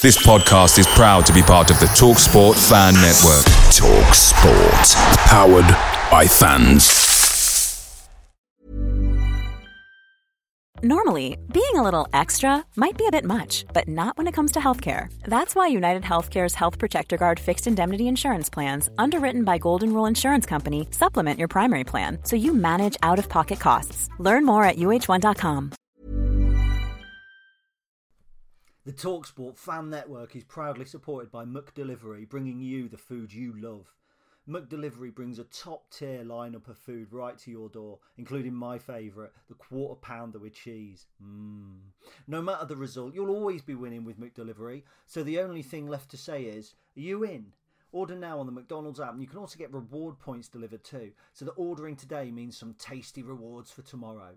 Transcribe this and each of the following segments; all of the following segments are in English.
This podcast is proud to be part of the TalkSport Fan Network. TalkSport, powered by fans. Normally, being a little extra might be a bit much, but not when it comes to healthcare. That's why United Healthcare's Health Protector Guard fixed indemnity insurance plans, underwritten by Golden Rule Insurance Company, supplement your primary plan so you manage out of pocket costs. Learn more at uh1.com. The Talksport fan network is proudly supported by McDelivery, bringing you the food you love. McDelivery brings a top tier lineup of food right to your door, including my favourite, the quarter pounder with cheese. Mmm. No matter the result, you'll always be winning with McDelivery, so the only thing left to say is, are you in? Order now on the McDonald's app, and you can also get reward points delivered too, so that ordering today means some tasty rewards for tomorrow.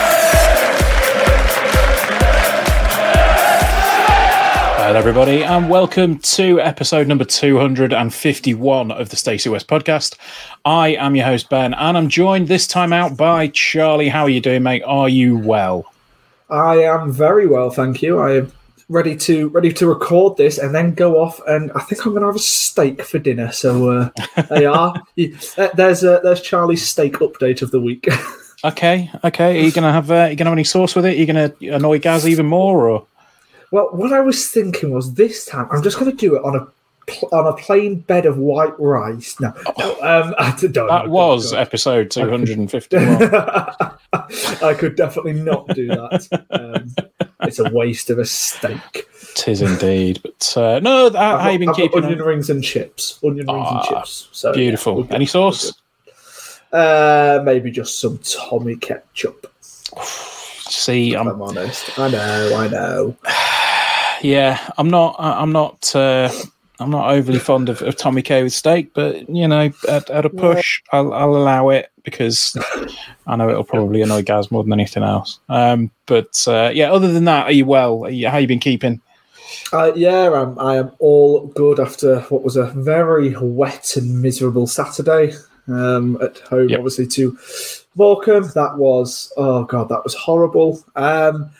Hello, everybody, and welcome to episode number 251 of the Stacey West podcast. I am your host, Ben, and I'm joined this time out by Charlie. How are you doing, mate? Are you well? I am very well, thank you. I am ready to ready to record this and then go off and I think I'm going to have a steak for dinner. So uh, they are. Uh, there's uh, there's Charlie's steak update of the week. Okay, okay. Are you gonna have uh, are you gonna have any sauce with it? Are you gonna annoy Gaz even more, or Well, what I was thinking was this time I'm just going to do it on a on a plain bed of white rice. No, no um, I don't. Oh. that was God, God. episode 251. I could definitely not do that. Um, it's a waste of a steak. Tis indeed, but uh, no. I've got- been I've keeping? onion rings and chips. Onion rings Ah, and chips. So yeah, Beautiful. we're Any sauce? Uh, maybe just some Tommy ketchup. See, If I'm I'm honest. I know. I know. Yeah, I'm not. I'm not. Uh, I'm not overly fond of, of Tommy K with steak, but you know, at, at a push, I'll, I'll allow it because I know it'll probably annoy Gaz more than anything else. Um, but uh, yeah, other than that, are you well? Are you, how you been keeping? Uh, yeah, I'm, I am all good after what was a very wet and miserable Saturday um, at home, Yep. obviously, to Morecambe. That was, oh God, that was horrible. Um,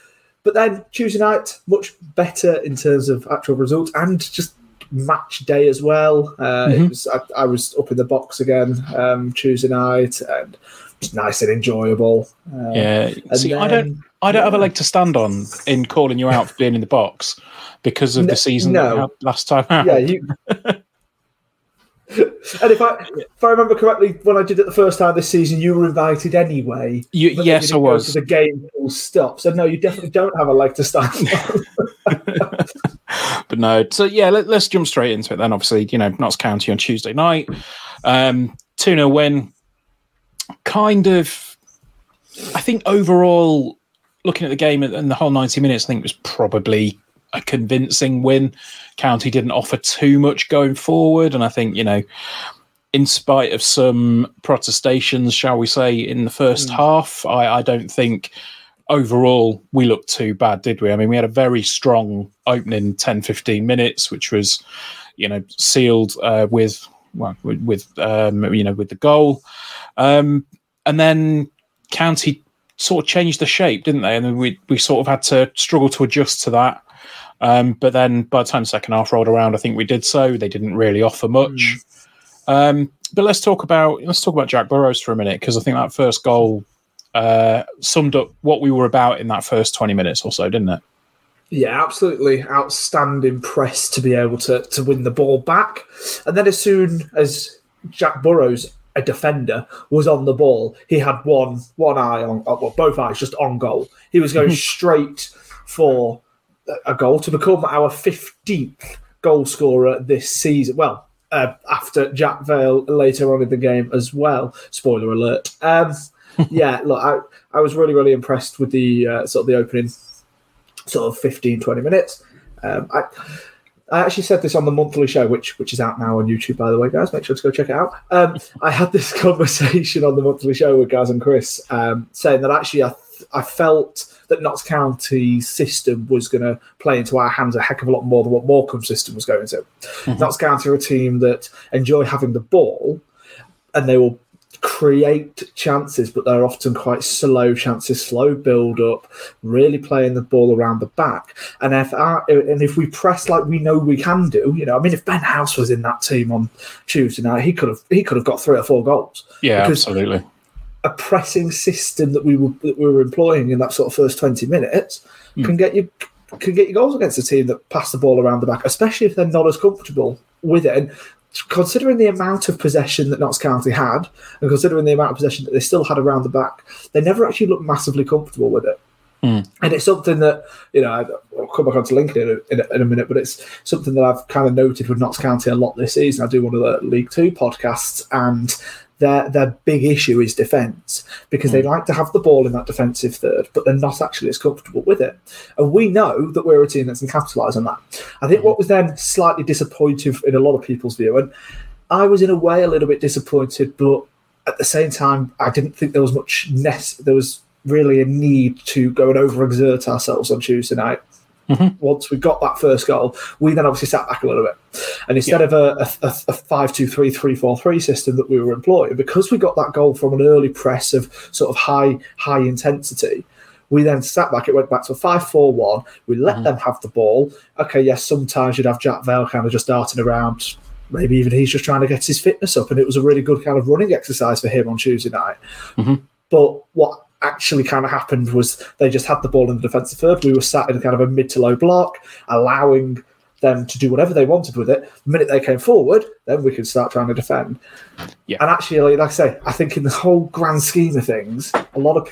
but then Tuesday night, much better in terms of actual results and just match day as well. Uh, Mhm. it was, I, I was up in the box again um, Tuesday night and it was nice and enjoyable. Um, Yeah, see, I don't. I don't have a leg to stand on in calling you out for being in the box because of No- the season no. last time out. yeah, you. and if I if I remember correctly, when I did it the first time this season, you were invited anyway. You- yes, I was. To the game full stop. So no, you definitely don't have a leg to stand on. but no. So yeah, let, us jump straight into it then. Obviously, you know, Notts County on Tuesday night, um, two 0 win. Kind of, I think overall, looking at the game and the whole ninety minutes, I think it was probably a convincing win. County didn't offer too much going forward, and I think you know. In spite of some protestations, shall we say, in the first half, I, I don't think overall we looked too bad did we i mean we had a very strong opening 10 15 minutes which was you know sealed uh, with well with, with um, you know with the goal um, and then county sort of changed the shape didn't they and we, we sort of had to struggle to adjust to that um, but then by the time the second half rolled around i think we did so they didn't really offer much um, but let's talk about let's talk about jack burrows for a minute because i think that first goal uh, summed up what we were about in that first 20 minutes or so, didn't it? yeah, absolutely outstanding press to be able to to win the ball back, and then as soon as Jack Burrows. A defender was on the ball. He had one one eye on, well, both eyes just on goal. He was going straight for a goal to become our 15th goal scorer this season. Well, uh, after Jack Vale later on in the game as well. Spoiler alert. Um, yeah, look, I, I was really, really impressed with the uh, sort of the opening sort of 15, 20 minutes. Um, I, I actually said this on the monthly show, which which is out now on YouTube, by the way, guys. Make sure to go check it out. Um, I had this conversation on the monthly show with Gaz and Chris, um, saying that actually I I felt that Notts County's system was going to play into our hands a heck of a lot more than what Morecambe's system was going to. Mm-hmm. Notts County are a team that enjoy having the ball, and they will create chances, but they're often quite slow chances, slow build up, really playing the ball around the back. And if our, and if we press like we know we can do, you know, I mean, if Ben House was in that team on Tuesday night, he could have he could have got three or four goals. Yeah, absolutely. A pressing system that we were that we were employing in that sort of first twenty minutes mm. can get you can get you goals against a team that pass the ball around the back, especially if they're not as comfortable with it. And considering the amount of possession that Notts County had, and considering the amount of possession that they still had around the back, they never actually looked massively comfortable with it. Mm. And it's something that, you know, I'll come back onto Lincoln in a, in, a, in a, minute, but it's something that I've kind of noted with Notts County a lot this season. I do one of the League Two podcasts, and their their big issue is defence because they hmm. like to have the ball in that defensive third, but they're not actually as comfortable with it. And we know that we're a team that can capitalise on that. I think what hmm. was then slightly disappointing in a lot of people's view, and I was in a way a little bit disappointed, but at the same time, I didn't think there was much ness. There was really a need to go and overexert ourselves on Tuesday night. Mm-hmm. Once we got that first goal, we then obviously sat back a little bit. And instead yeah. of a, a, a 5 2 3 3 4 3 system that we were employing, because we got that goal from an early press of sort of high high intensity, we then sat back. It went back to a 5 4 1. We let mm-hmm. them have the ball. Okay, yes, sometimes you'd have Jack Vale kind of just darting around. Maybe even he's just trying to get his fitness up. And it was a really good kind of running exercise for him on Tuesday night. Mm-hmm. But what actually kind of happened was they just had the ball in the defensive third. We were sat in kind of a mid to low block, allowing them to do whatever they wanted with it. The minute they came forward, then we could start trying to defend. Yeah. And actually, like I say, I think in the whole grand scheme of things, a lot of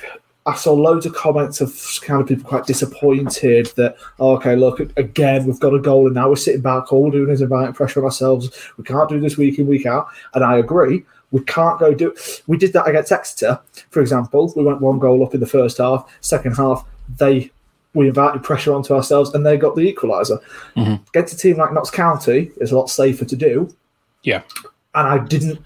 I saw loads of comments of kind of people quite disappointed that, oh, okay, look, again, we've got a goal and now we're sitting back. All we're doing is inviting pressure on ourselves. We can't do this week in, week out. And I agree. We can't go do. We did that against Exeter, for example. We went one goal up in the first half. Second half, they we invited pressure onto ourselves, and they got the equaliser. Mm-hmm. Against a team like Notts County is a lot safer to do. Yeah, and I didn't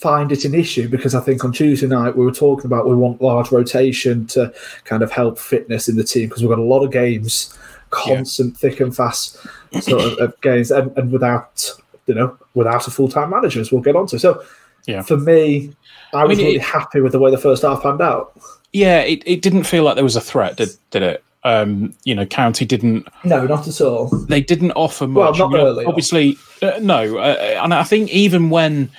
find it an issue because I think on Tuesday night we were talking about we want large rotation to kind of help fitness in the team because we've got a lot of games, constant, yeah. thick and fast sort of, of games, and, and, without you know without a full time manager, as we'll get onto. So yeah. For me, I, I was mean, really it, happy with the way the first half panned out. Yeah, it, it didn't feel like there was a threat, did, did it? Um, you know, County didn't. No, not at all. They didn't offer much. Well, not really. Obviously, uh, no. Uh, and I think even when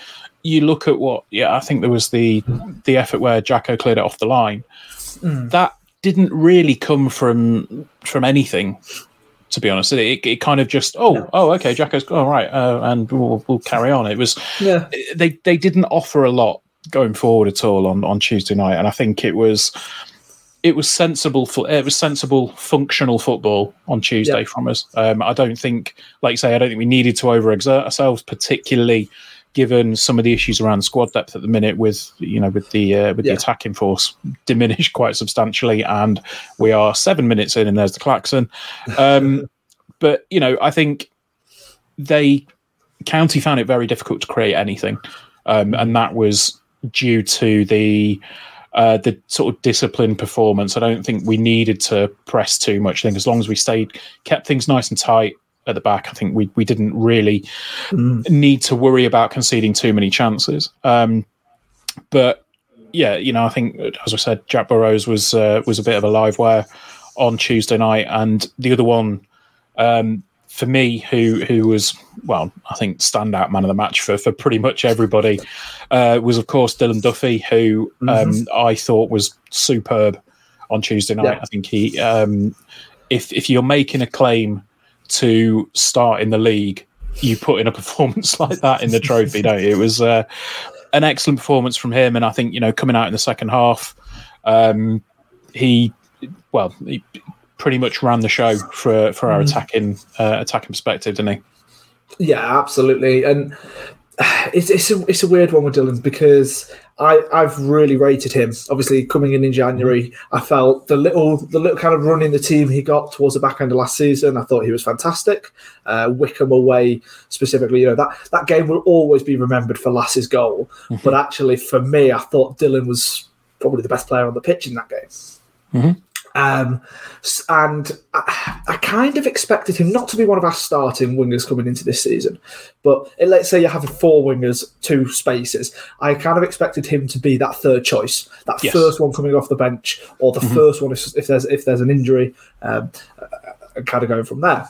you look at what, yeah, I think there was the the effort where Jacko cleared it off the line. Mm. That didn't really come from from anything to be honest. It, it kind of just oh oh okay, Jacko's all right, uh, and we'll, we'll carry on. It was yeah. They they didn't offer a lot going forward at all on on Tuesday night, and I think it was it was sensible for it was sensible functional football on Tuesday yeah. from us. Um, I don't think, like you say, I don't think we needed to overexert ourselves, particularly given some of the issues around squad depth at the minute with you know with the uh, with yeah. the attacking force diminished quite substantially and we are seven minutes in and there's the klaxon um, but you know i think they county found it very difficult to create anything um, and that was due to the uh, the sort of disciplined performance. I don't think we needed to press too much. I think as long as we stayed, kept things nice and tight, at the back. I think we we didn't really mm. need to worry about conceding too many chances. Um, but yeah, you know, I think as I said, Jack Burrows was uh, was a bit of a live wire on Tuesday night, and the other one um, for me, who who was well, I think standout man of the match for for pretty much everybody, uh, was of course Dylan Duffy, who um, mm-hmm. I thought was superb on Tuesday night. Yeah. I think he, um, if if you're making a claim to start in the league, you put in a performance like that in the trophy, don't you? It was uh, an excellent performance from him, and I think you know coming out in the second half, um, he well he pretty much ran the show for for our mm. attacking uh, attacking perspective, didn't he? Yeah, absolutely, and it's it's a, it's a weird one with Dylan because I I've really rated him. Obviously, coming in in January, I felt the little the little kind of run in the team he got towards the back end of last season. I thought he was fantastic. Uh, Wycombe away specifically, you know that that game will always be remembered for Lasse's goal. Mm-hmm. But actually, for me, I thought Dylan was probably the best player on the pitch in that game. Um, and I, I kind of expected him not to be one of our starting wingers coming into this season, but uh, let's say you have four wingers, two spaces. I kind of expected him to be that third choice, that Yes. first one coming off the bench, or the first one if, if there's if there's an injury, um, uh, and kind of going from there.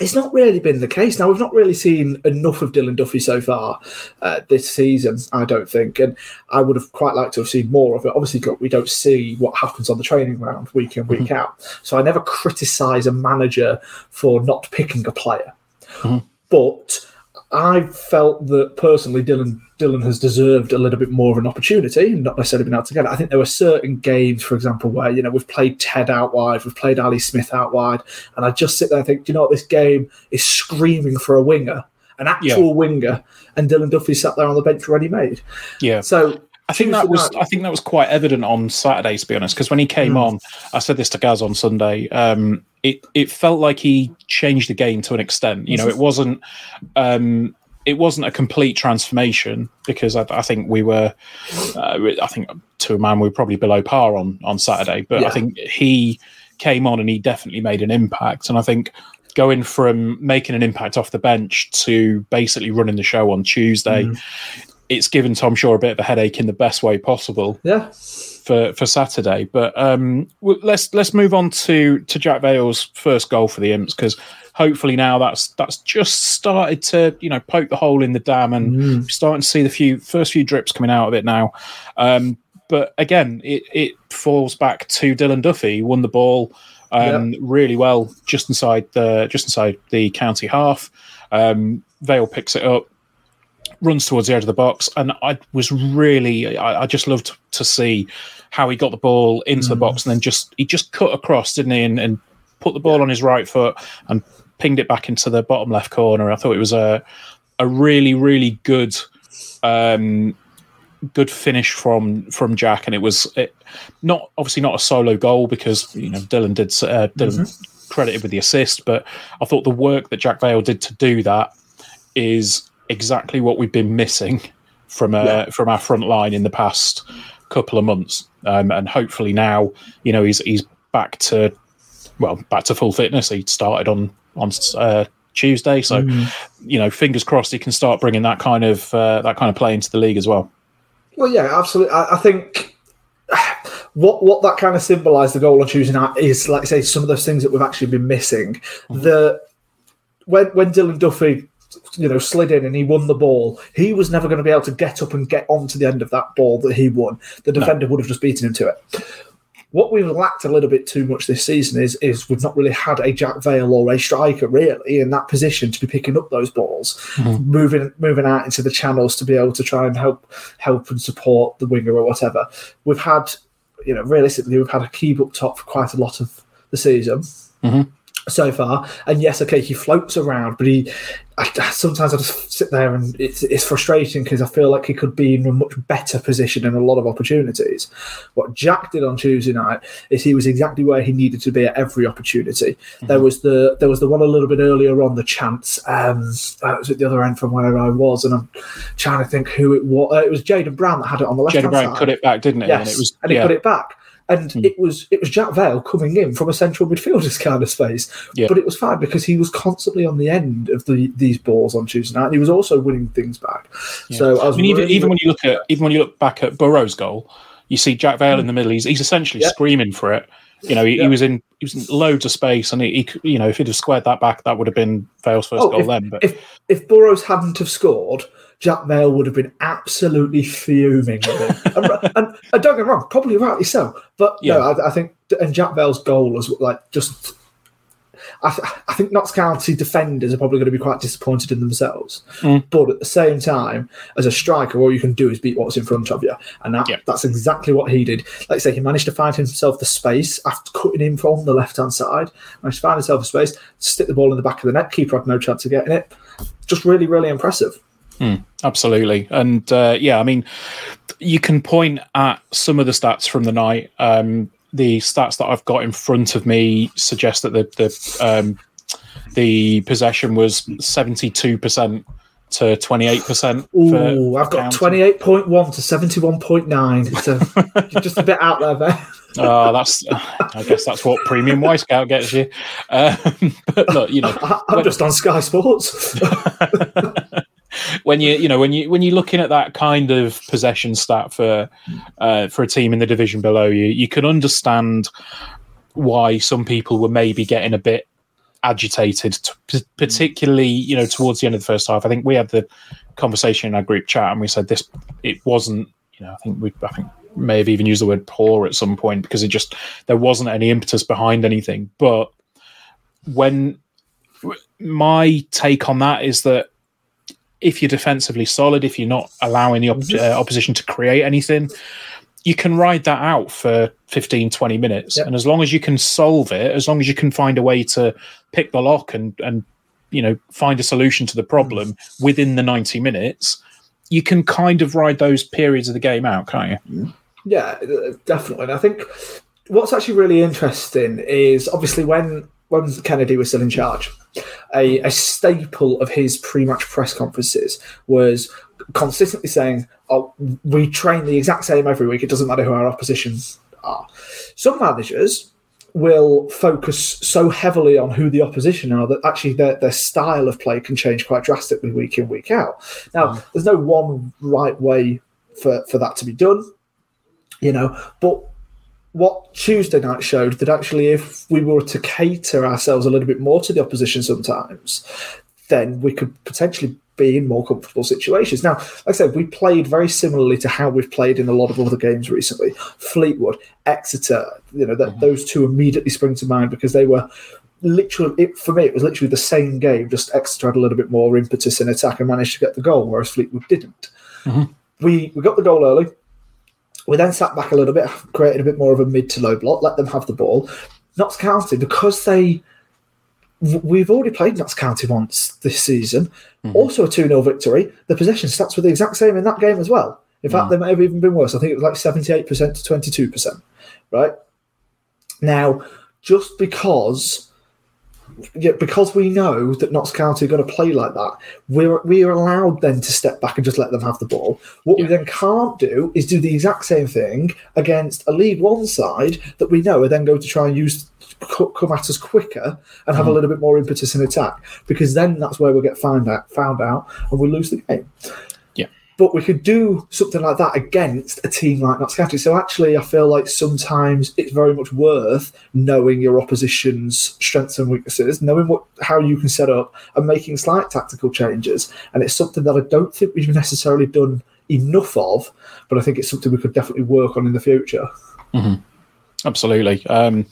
It's not really been the case. Now we've not really seen enough of Dylan Duffy so far uh, this season. I don't think, and I would have quite liked to have seen more of it. Obviously, look, we don't see what happens on the training ground week in week out, so I never criticise a manager for not picking a player. But I felt that personally, Dylan Dylan has deserved a little bit more of an opportunity, and not necessarily been able to get it. I think there were certain games, for example, where you know we've played Ted out wide, we've played Ali Smith out wide, and I just sit there and think, "Do you know what, this game is screaming for a winger, an actual winger, and Dylan Duffy sat there on the bench ready made. Yeah. So I think that was I think that was quite evident on Saturday, to be honest, because when he came Mm. on, I said this to Gaz on Sunday. Um, it it felt like he changed the game to an extent. You know, it wasn't um, it wasn't a complete transformation because I, I think we were, uh, I think to a man we were probably below par on on Saturday, but I think he came on and he definitely made an impact, and I think. Going from making an impact off the bench to basically running the show on Tuesday, Mm. It's given Tom Shaw a bit of a headache in the best way possible yeah, for for Saturday. But um, let's let's move on to to Jack Vale's first goal for the Imps because hopefully now that's that's just started to you know poke the hole in the dam and Mm. starting to see the few first few drips coming out of it now. Um, but again, it it falls back to Dylan Duffy. He won the ball um, really well just inside the just inside the county half. Um, Vale picks it up runs towards the edge of the box, and I was really, I, I just loved to see how he got the ball into the box, and then just he just cut across, didn't he, and, and put the ball on his right foot and pinged it back into the bottom left corner. I thought it was a a really, really good. Um, good finish from from Jack, and it was it, not obviously not a solo goal because you know Dylan did uh, Dylan credited with the assist, but I thought the work that Jack Vale did to do that is exactly what we've been missing from uh, from our front line in the past couple of months, um, and hopefully now you know he's he's back to well back to full fitness. He started on on uh, Tuesday, so you know fingers crossed he can start bringing that kind of uh, that kind of play into the league as well. Well, yeah, absolutely. I, I think what what that kind of symbolised the goal on Tuesday night is, like I say, some of those things that we've actually been missing. The when when Dylan Duffy, you know, slid in and he won the ball, he was never going to be able to get up and get onto the end of that ball that he won. The defender would have just beaten him to it. What we've lacked a little bit too much this season is is we've not really had a Jack Vale or a striker really in that position to be picking up those balls, mm-hmm. moving moving out into the channels to be able to try and help help and support the winger or whatever. We've had, you know, realistically, we've had a keep up top for quite a lot of the season. Mm-hmm. So far, and yes, okay, he floats around, but he I, sometimes I just sit there and it's it's frustrating because I feel like he could be in a much better position in a lot of opportunities. What Jack did on Tuesday night is he was exactly where he needed to be at every opportunity. There was the there was the one a little bit earlier on the chance. Um, it was at the other end from where I was, and I'm trying to think who it was. Uh, it was Jaden Brown that had it on the left Jaden Brown side. cut it back, didn't it? Yes, and it was and he yeah, put it back. And hmm. it was it was Jack Vale coming in from a central midfielder's kind of space, Yeah. but it was fine because he was constantly on the end of the these balls on Tuesday night. And he was also winning things back. So I was I mean, even, even when you look at even when you look back at Burrow's goal, you see Jack Vale in the middle. He's he's essentially Yeah. screaming for it. You know, he, Yeah. he was in he was in loads of space, and he, he you know if he'd have squared that back, that would have been Vale's first Oh, goal if, then. But if if Burrows hadn't have scored, Jack Vale would have been absolutely fuming with it. and, and, and don't get me wrong, probably rightly so. But Yeah. no, I, I think and Jack Vale's goal was like just. I, th- I think Notts County defenders are probably going to be quite disappointed in themselves. Mm. But at the same time, as a striker, all you can do is beat what's in front of you. And that, Yeah. that's exactly what he did. Like I say, he managed to find himself the space after cutting in from the left hand side. Managed to find himself a space, stick the ball in the back of the net. Keeper had no chance of getting it. Just really, really impressive. Absolutely. And uh, yeah, I mean, you can point at some of the stats from the night. Um, the stats that I've got in front of me suggest that the the, um, the possession was seventy two percent to twenty eight percent. Ooh, I've got 28.1 to 71.9. It's a, just a bit out there, there. Oh, that's. I guess that's what premium Wyscout gets you. Um, but look, you know, I'm when- just on Sky Sports. When you you know when you when you're looking at that kind of possession stat for uh, for a team in the division below you, you can understand why some people were maybe getting a bit agitated, particularly you know towards the end of the first half. I think we had the conversation in our group chat and we said this it wasn't you know I think we I think may have even used the word poor at some point because it just there wasn't any impetus behind anything. But when my take on that is that if you're defensively solid, if you're not allowing the op- uh, opposition to create anything, you can ride that out for 15, 20 minutes. Yep. And as long as you can solve it, as long as you can find a way to pick the lock and, and you know, find a solution to the problem within the 90 minutes, you can kind of ride those periods of the game out, can't you? Yeah, uh, definitely. And I think what's actually really interesting is obviously when when Kennedy was still in charge, a, a staple of his pre-match press conferences was consistently saying, "Oh, we train the exact same every week. It doesn't matter who our oppositions are." Some managers will focus so heavily on who the opposition are that actually their, their style of play can change quite drastically week in week out. Now, mm. there's no one right way for, for that to be done you know. But what Tuesday night showed that actually, if we were to cater ourselves a little bit more to the opposition sometimes, then we could potentially be in more comfortable situations. Now, like I said, we played very similarly to how we've played in a lot of other games recently. Fleetwood, Exeter, you know, that mm-hmm. those two immediately spring to mind because they were literally it, for me it was literally the same game just exeter had a little bit more impetus in attack and managed to get the goal whereas fleetwood didn't mm-hmm. we we got the goal early we then sat back a little bit, created a bit more of a mid to low block, let them have the ball. Notts County, because they. We've already played Notts County once this season. Mm-hmm. Also a 2 0 victory. The possession stats were the exact same in that game as well. In fact, mm. they might have even been worse. I think it was like 78% to 22%. Right? Now, just because yeah, because we know that Notts County are going to play like that, we're we are allowed then to step back and just let them have the ball. What we then can't do is do the exact same thing against a League One side that we know are then going to try and use come at us quicker and have a mm. little bit more impetus in attack because then that's where we'll get found out, found out and we lose the game. But we could do something like that against a team like County. So actually, I feel like sometimes it's very much worth knowing your opposition's strengths and weaknesses, knowing what how you can set up, and making slight tactical changes. And it's something that I don't think we've necessarily done enough of, but I think it's something we could definitely work on in the future. Absolutely. Um,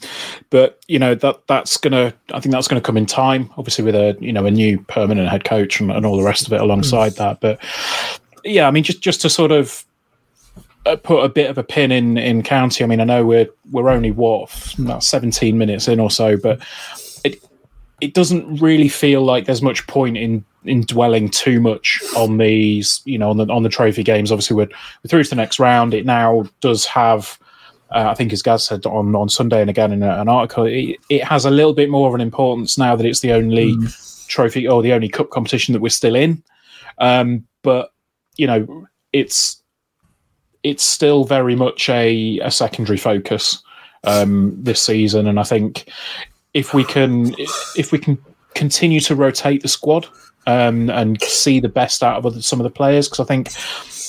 but you know that that's gonna. I think that's gonna come in time. Obviously, with a you know a new permanent head coach and, and all the rest of it alongside that. But yeah, I mean, just just to sort of uh, put a bit of a pin in in county. I mean, I know we're we're only what about seventeen minutes in or so, but it it doesn't really feel like there's much point in in dwelling too much on these. You know, on the on the trophy games. Obviously, we're, we're through to the next round. It now does have. Uh, I think, as Gaz said on, on Sunday and again in a, an article, it, it has a little bit more of an importance now that it's the only trophy or the only cup competition that we're still in. Um, but you know, it's it's still very much a, a secondary focus um, this season, and I think if we can if we can continue to rotate the squad um, and see the best out of other, some of the players, because I think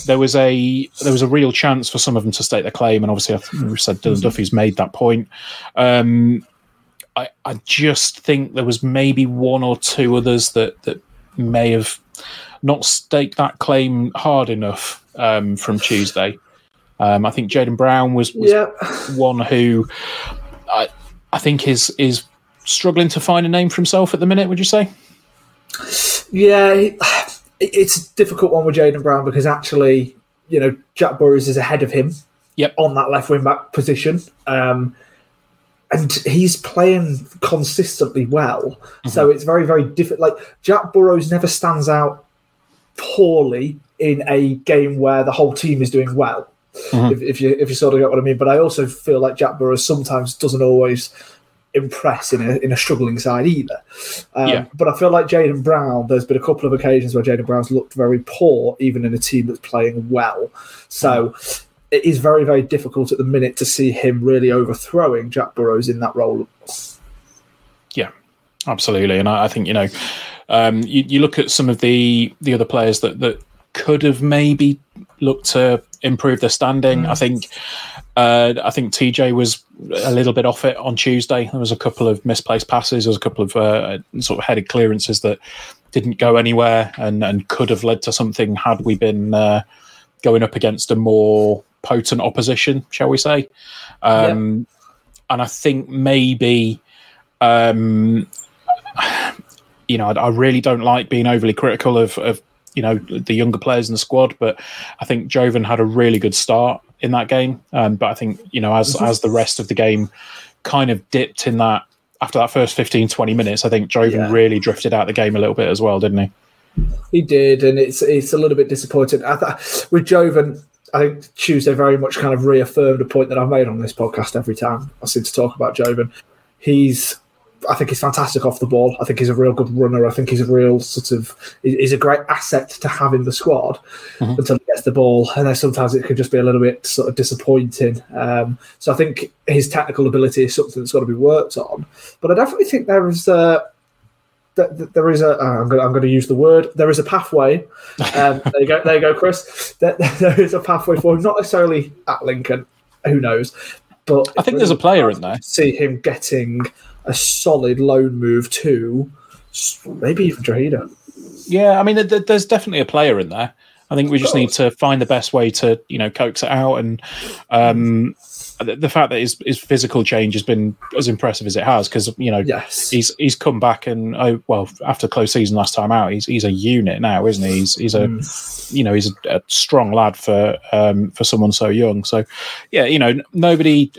there was a there was a real chance for some of them to state their claim, and obviously I think we said Dylan Duffy's made that point. Um, I, I just think there was maybe one or two others that that may have not stake that claim hard enough um, from Tuesday. Um, I think Jaden Brown was, was Yeah. one who I I think is is struggling to find a name for himself at the minute. Would you say? Yeah, it's a difficult one with Jaden Brown because actually, you know, Jack Burrows is ahead of him Yep. on that left wing back position. Um, and he's playing consistently well. So it's very, very different. Like, Jack Burrows never stands out poorly in a game where the whole team is doing well. If, if you if you sort of get what I mean, but I also feel like Jack Burrows sometimes doesn't always impress in a in a struggling side either. Um, Yeah. But I feel like Jaden Brown. There's been a couple of occasions where Jaden Brown's looked very poor, even in a team that's playing well. So it is very, very difficult at the minute to see him really overthrowing Jack Burrows in that role. Yeah, absolutely. And I, I think you know, um, you, you look at some of the the other players that that could have maybe looked to improve their standing. I think uh, I think TJ was a little bit off it on Tuesday. There was a couple of misplaced passes. There was a couple of uh, sort of headed clearances that didn't go anywhere and, and could have led to something had we been uh, going up against a more potent opposition, shall we say? Um, And I think maybe, um, you know, I, I really don't like being overly critical of, of you know the younger players in the squad, but I think Jovon had a really good start in that game. Um, but I think you know as as the rest of the game kind of dipped in that after that first 15, 20 minutes, I think Jovon Yeah. really drifted out the game a little bit as well, didn't he? He did, and it's it's a little bit disappointing. I th- with Jovon, I think Tuesday very much kind of reaffirmed a point that I've made on this podcast every time I seem to talk about Jovon. He's, I think he's fantastic off the ball. I think he's a real good runner. I think he's a real sort of, he's a great asset to have in the squad until he gets the ball, and then sometimes it can just be a little bit sort of disappointing. Um, so I think his technical ability is something that's got to be worked on. But I definitely think there is. That there is a. Uh, I'm going. I'm going to use the word. There is a pathway. Um, there you go. There you go, Chris. There, there is a pathway for him, not necessarily at Lincoln. Who knows? But I think there's a player in there. See him getting a solid loan move to maybe even Drogheda. Yeah, I mean, th- th- there's definitely a player in there. I think we just need to find the best way to, you know, coax it out. And um, the, the fact that his, his physical change has been as impressive as it has, because you know, Yes. he's he's come back and oh well, after close season last time out, he's he's a unit now, isn't he? He's he's a you know he's a, a strong lad for um, for someone so young. So yeah, you know, nobody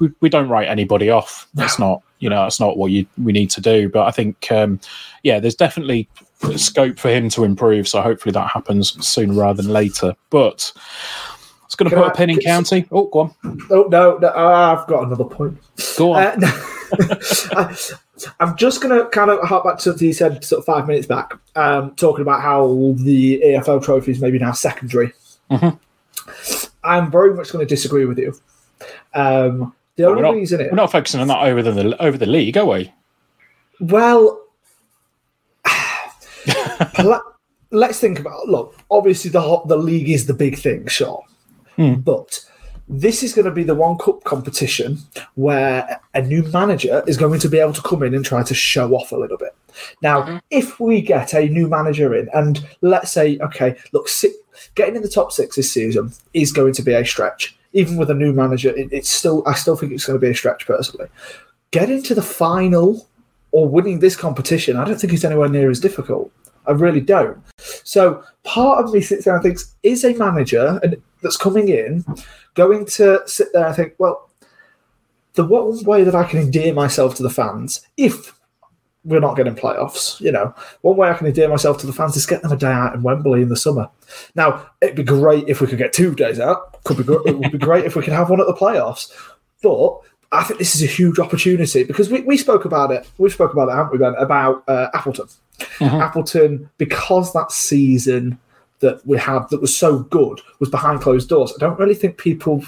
we, we don't write anybody off. That's not you know that's not what you we need to do. But I think um, yeah, there's definitely scope for him to improve. So hopefully that happens sooner rather than later. But it's going to put I- a pin in county. Oh, go on, Oh no, no I've got another point. go on. Uh, no. I, I'm just going to kind of hop back to something you said sort of five minutes back, um, talking about how the EFL trophies maybe now secondary. Mhm. I'm very much going to disagree with you. Um, the we're only not, reason we're not focusing on that over the over the league, are we? well, let's think about look. Obviously, the the league is the big thing, sure, hmm. but this is going to be the one cup competition where a new manager is going to be able to come in and try to show off a little bit. Now, hmm. if we get a new manager in, and let's say, okay, look, si- getting in the top six this season is going to be a stretch. Even with a new manager, it, it's still I still think it's going to be a stretch personally. Getting to the final or winning this competition, I don't think it's anywhere near as difficult. I really don't. So part of me sits there and thinks, is a manager and that's coming in going to sit there and think, well, the one way that I can endear myself to the fans, if we're not getting playoffs, you know, one way I can endear myself to the fans is get them a day out in Wembley in the summer. Now, it'd be great if we could get two days out. Could be gr- it would be great if we could have one at the playoffs. But I think this is a huge opportunity because we, we spoke about it. We spoke about it, haven't we, Ben? About uh, Appleton. Appleton, because that season that we had that was so good was behind closed doors. I don't really think people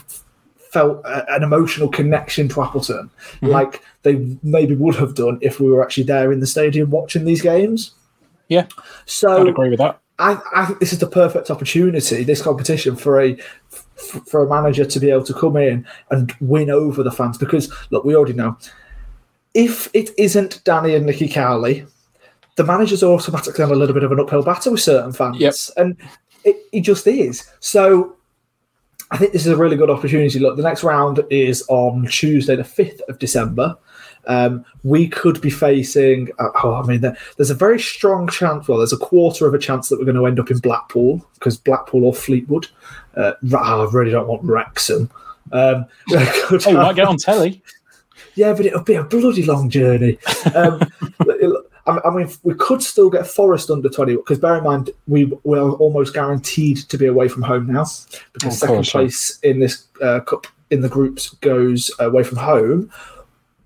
felt a, an emotional connection to Appleton mm-hmm. like they maybe would have done if we were actually there in the stadium watching these games. Yeah, So I'd agree with that. I, I think this is the perfect opportunity, this competition for a for a manager to be able to come in and win over the fans. Because look, we already know if it isn't Danny and Nicky Cowley, the manager's automatically on a little bit of an uphill battle with certain fans, Yep. and it, it just is. So I think this is a really good opportunity. Look, the next round is on Tuesday, the fifth of December. Um, we could be facing. Uh, oh, I mean, there, there's a very strong chance. Well, there's a quarter of a chance that we're going to end up in Blackpool because Blackpool or Fleetwood. Uh, I really don't want Wrexham. Um, Oh, might get on telly. yeah, but it'll be a bloody long journey. Um, I I mean, we could still get Forest under 20, because bear in mind, we we're almost guaranteed to be away from home now, because Of second course, yeah. place in this uh, cup in the groups goes away from home,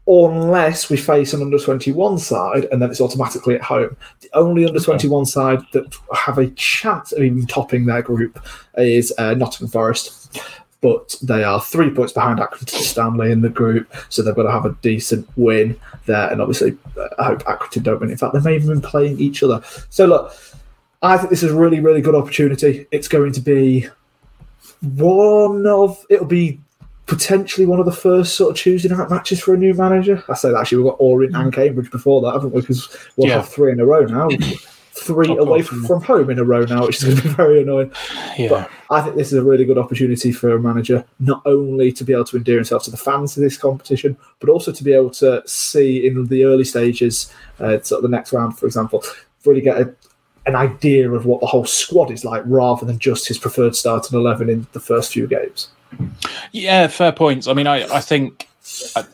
unless we face an under 21 side, and then it's automatically at home. The only under 21 side that have a chance of even topping their group is uh, Nottingham Forest. But they are three points behind Accrington Stanley in the group, so they've got to have a decent win there. And obviously, uh, I hope Accrington don't win. In fact, they may even been playing each other. So look, I think this is a really, really good opportunity. It's going to be one of it'll be potentially one of the first sort of Tuesday night matches for a new manager. I say that actually we've got Orient and Cambridge before that, haven't we? Because we'll Yeah. have three in a row now. Three away from, from home in a row now, which is going to be very annoying. Yeah. But I think this is a really good opportunity for a manager, not only to be able to endear himself to the fans of this competition, but also to be able to see in the early stages, uh, sort of the next round, for example, really get a, an idea of what the whole squad is like, rather than just his preferred starting eleven in the first few games. Yeah, fair points. I mean, I, I think, I,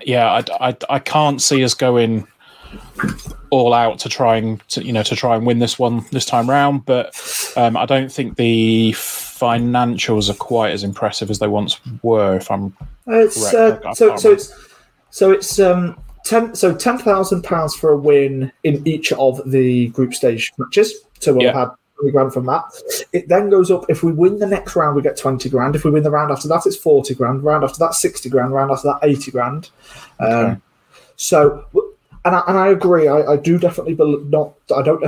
yeah, I, I, I can't see us going all out to try and to, you know to try and win this one this time round. But um, I don't think the financials are quite as impressive as they once were. If I'm It's Correct. uh, so so it's so it's um ten so ten thousand pounds for a win in each of the group stage matches. So we'll Yeah. have grand from that. It then goes up if we win the next round, we get twenty grand. If we win the round after that, it's forty grand. Round after that, sixty grand. Round after that, eighty grand. Okay. Um, so and I, and I agree. I, I do definitely bel not. I don't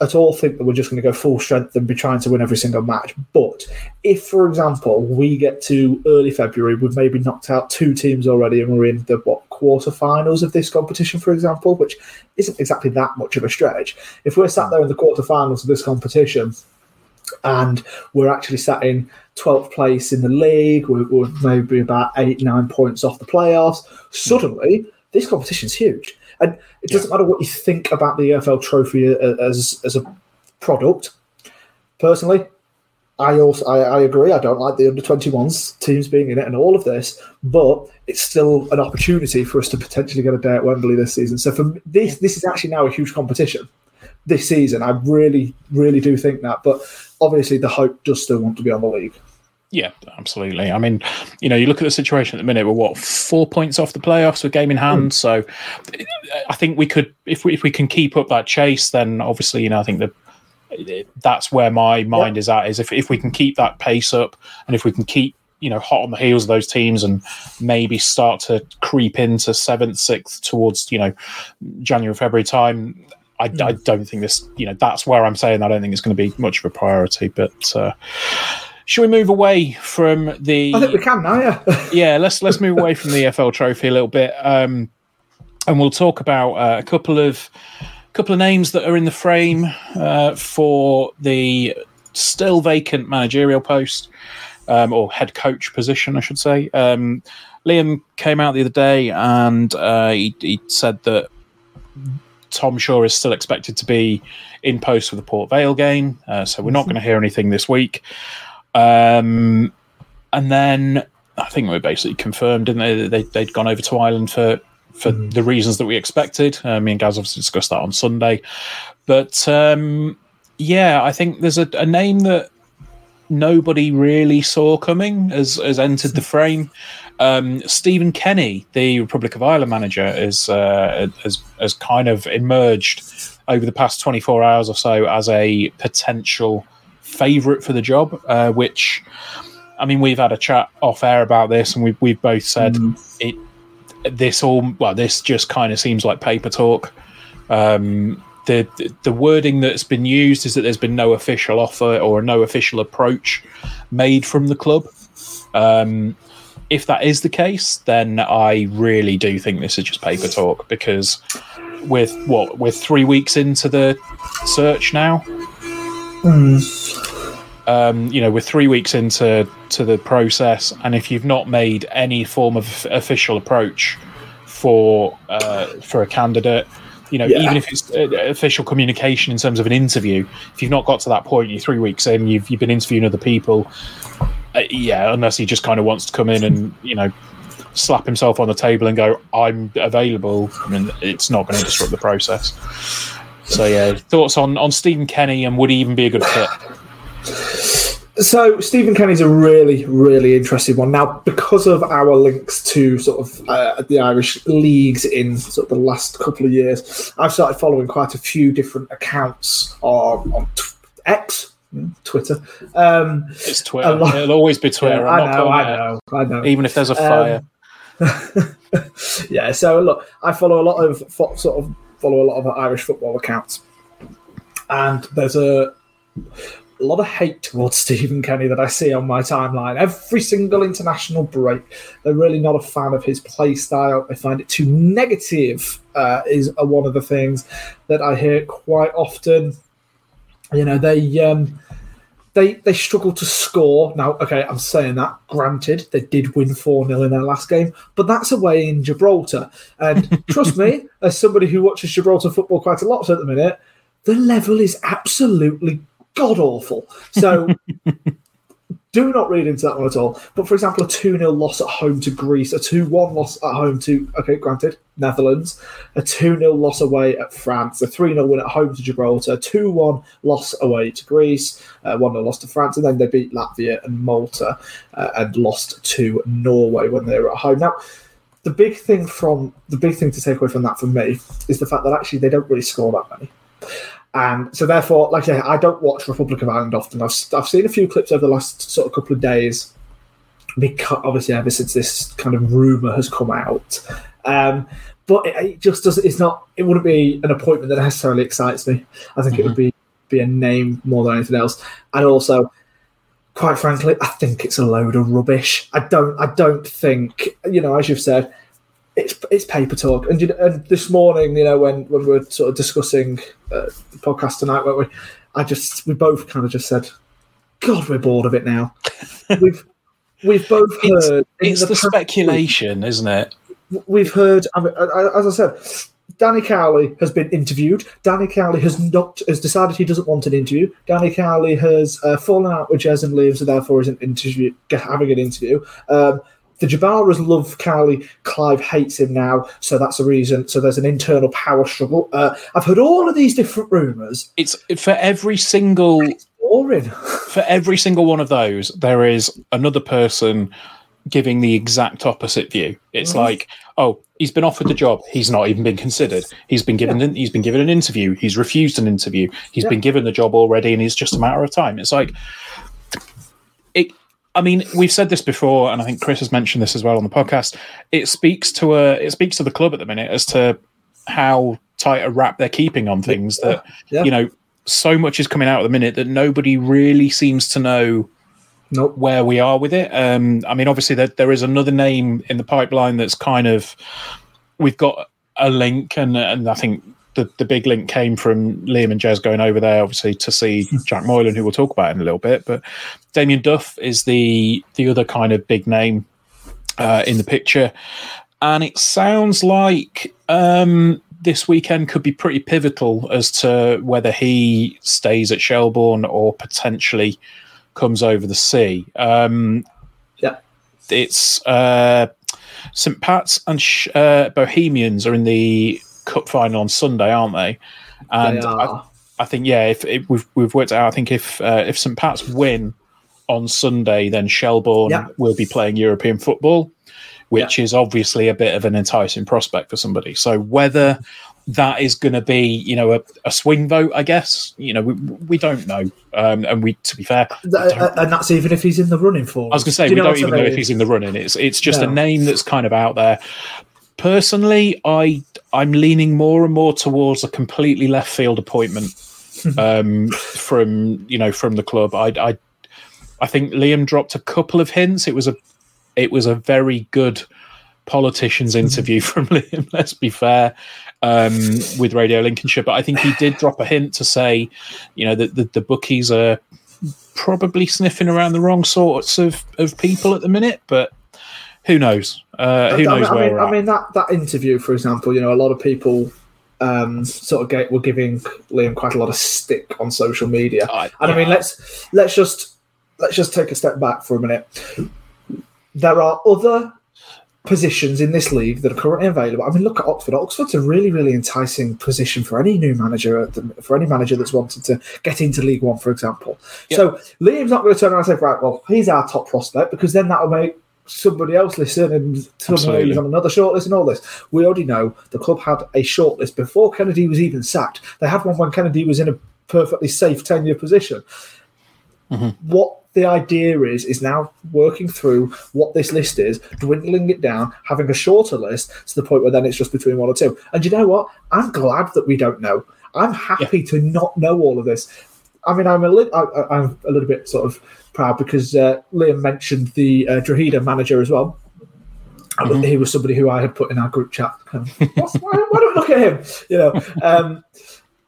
at all think that we're just going to go full strength and be trying to win every single match. But if, for example, we get to early February, we've maybe knocked out two teams already, and we're in the what quarterfinals of this competition, for example, which isn't exactly that much of a stretch. If we're sat there in the quarterfinals of this competition, and we're actually sat in 12th place in the league, we're, we're maybe about eight, nine points off the playoffs. Suddenly, this competition's huge. And it doesn't matter what you think about the EFL trophy uh, as, as a product. Personally, I also I, I agree. I don't like the under 21s teams being in it and all of this, but it's still an opportunity for us to potentially get a day at Wembley this season. So for this, this is actually now a huge competition this season. I really, really do think that. But obviously, the hope does still want to be on the league. Yeah, absolutely. I mean, you know, you look at the situation at the minute. We're what four points off the playoffs with game in hand. So, I think we could, if we if we can keep up that chase, then obviously, you know, I think that that's where my mind is at. Is if if we can keep that pace up, and if we can keep you know hot on the heels of those teams, and maybe start to creep into seventh, sixth towards you know January, February time. I, I don't think this, you know, that's where I'm saying I don't think it's going to be much of a priority. But uh, should we move away from the? I think we can now, yeah. yeah, let's let's move away from the EFL trophy a little bit, um, and we'll talk about uh, a couple of couple of names that are in the frame uh, for the still vacant managerial post um, or head coach position, I should say. Um, Liam came out the other day and uh, he, he said that Tom Shaw is still expected to be in post for the Port Vale game, uh, so we're not going to hear anything this week. Um, and then I think we basically confirmed, didn't they? they they'd gone over to Ireland for for the reasons that we expected. Uh, me and Gaz obviously discussed that on Sunday, but um, yeah, I think there's a, a name that nobody really saw coming has has entered the frame. Um, Stephen Kenny, the Republic of Ireland manager, is uh, has has kind of emerged over the past 24 hours or so as a potential favourite for the job. Uh, which, I mean, we've had a chat off air about this, and we've we've both said it. This all well, this just kind of seems like paper talk. Um, the the wording that's been used is that there's been no official offer or no official approach made from the club. Um, if that is the case, then I really do think this is just paper talk because with what we're three weeks into the search now. Um, you know, we're three weeks into to the process, and if you've not made any form of official approach for uh, for a candidate, you know, Yeah. even if it's uh, official communication in terms of an interview, if you've not got to that point, you're three weeks in, you've you've been interviewing other people. Uh, yeah, unless he just kind of wants to come in and you know slap himself on the table and go, "I'm available," I mean, it's not going to disrupt the process. So yeah, thoughts on on Stephen Kenny and would he even be a good fit? So Stephen Kenny's a really, really interesting one. Now, because of our links to sort of uh, the Irish leagues in sort of the last couple of years, I've started following quite a few different accounts on, on t- X mm, Twitter. Um, It's Twitter. It'll always be Twitter. Yeah, I'm I know, going I know, I know. Even if there's a fire. yeah, so look, I follow a lot of fo- sort of follow a lot of Irish football accounts, and there's a, a lot of hate towards Stephen Kenny that I see on my timeline. Every single international break, they're really not a fan of his play style. They find it too negative. Uh, is one of the things that I hear quite often. You know, they. Um, they they struggle to score. Now, okay, I'm saying that. Granted, they did win 4 0 in their last game, but that's away in Gibraltar. And trust me, as somebody who watches Gibraltar football quite a lot at the minute, the level is absolutely god awful. So do not read into that one at all. But for example, a 2 0 loss at home to Greece, a 2 1 loss at home to, okay, granted, Netherlands, a 2 0 loss away at France, a 3 0 win at home to Gibraltar, 2 1 loss away to Greece, 1 0 loss to France, and then they beat Latvia and Malta uh, and lost to Norway when they were at home. Now, the big thing from the big thing to take away from that for me is the fact that actually they don't really score that many. And so, therefore, like I say, I don't watch Republic of Ireland often. I've, I've seen a few clips over the last sort of couple of days, because obviously, ever since this kind of rumor has come out. Um, but it, it just doesn't. It's not. It wouldn't be an appointment that necessarily excites me. I think it would be be a name more than anything else. And also, quite frankly, I think it's a load of rubbish. I don't. I don't think. You know, as you've said, it's it's paper talk. And, you know, and this morning, you know, when when we were sort of discussing uh, the podcast tonight, weren't we? I just we both kind of just said, "God, we're bored of it now." we've we've both heard. in it's the, week- speculation, isn't it? we've heard, I mean, as I said, Danny Cowley has been interviewed. Danny Cowley has not has decided he doesn't want an interview. Danny Cowley has uh, fallen out with Jez and Liam, so therefore isn't interview having an interview. Um, the Jabaras love Cowley. Clive hates him now, so that's a reason. So there's an internal power struggle. Uh, I've heard all of these different rumours. It's for every single Boring. for every single one of those, there is another person giving the exact opposite view. It's like, oh, he's been offered the job. He's not even been considered. He's been given an, he's been given an interview. He's refused an interview. He's Yeah. been given the job already, and it's just a matter of time. It's like. I mean, we've said this before, and I think Chris has mentioned this as well on the podcast. It speaks to a it speaks to the club at the minute as to how tight a wrap they're keeping on things. That Yeah. you know, so much is coming out at the minute that nobody really seems to know Nope. where we are with it. Um, I mean, obviously, there, there is another name in the pipeline that's kind of we've got a link, and and I think the the big link came from Liam and Jez going over there, obviously, to see Jack Moylan, who we'll talk about in a little bit. But Damien Duff is the the other kind of big name uh, in the picture, and it sounds like. Um, this weekend could be pretty pivotal as to whether he stays at Shelbourne or potentially comes over the sea. Um, Yeah. it's uh, St Pat's and Sh- uh, Bohemians are in the cup final on Sunday, aren't they? And They I. I think yeah, if, if we've we've worked out, I think if uh, if St Pat's win on Sunday, then Shelbourne Yeah. will be playing European football, which is obviously a bit of an enticing prospect for somebody. So whether that is going to be, you know, a, a swing vote, I guess. You know, we, we don't know, um, and we, to be fair, we Th- don't- and that's even if he's in the running for. I was going to say Do we don't even I know if he's in the running. It's it's just a name that's kind of out there. Personally, I I'm leaning more and more towards a completely left field appointment um, from you know from the club. I I I think Liam dropped a couple of hints. It was a it was a very good politician's interview from Liam. Let's be fair. Um, with Radio Lincolnshire, but I think he did drop a hint to say, you know, that the, the bookies are probably sniffing around the wrong sorts of, of people at the minute, but who knows? Uh, who I mean- knows I where mean, we're I at. mean that that interview, for example, you know, a lot of people um, sort of get, were giving Liam quite a lot of stick on social media, I- and I mean, let's let's just let's just take a step back for a minute. There are other positions in this league that are currently available. I mean, look at Oxford. Oxford's a really, really enticing position for any new manager, for any manager that's wanted to get into League One, for example. So Liam's not going to turn around and say, right, well, he's our top prospect because then that'll make somebody else listen and who's on another shortlist and all this. We already know the club had a shortlist before Kennedy was even sacked. They had one when Kennedy was in a perfectly safe tenure position. Mm-hmm. What the idea is is now working through what this list is, dwindling it down, having a shorter list to the point where then it's just between one or two. And you know what? I'm glad that we don't know. I'm happy to not know all of this. I mean, I'm a li- I, I'm a little bit sort of proud because uh, Liam mentioned the uh, Drogheda manager as well. And He was somebody who I had put in our group chat. "What's- why, why don't we look at him? You know, um,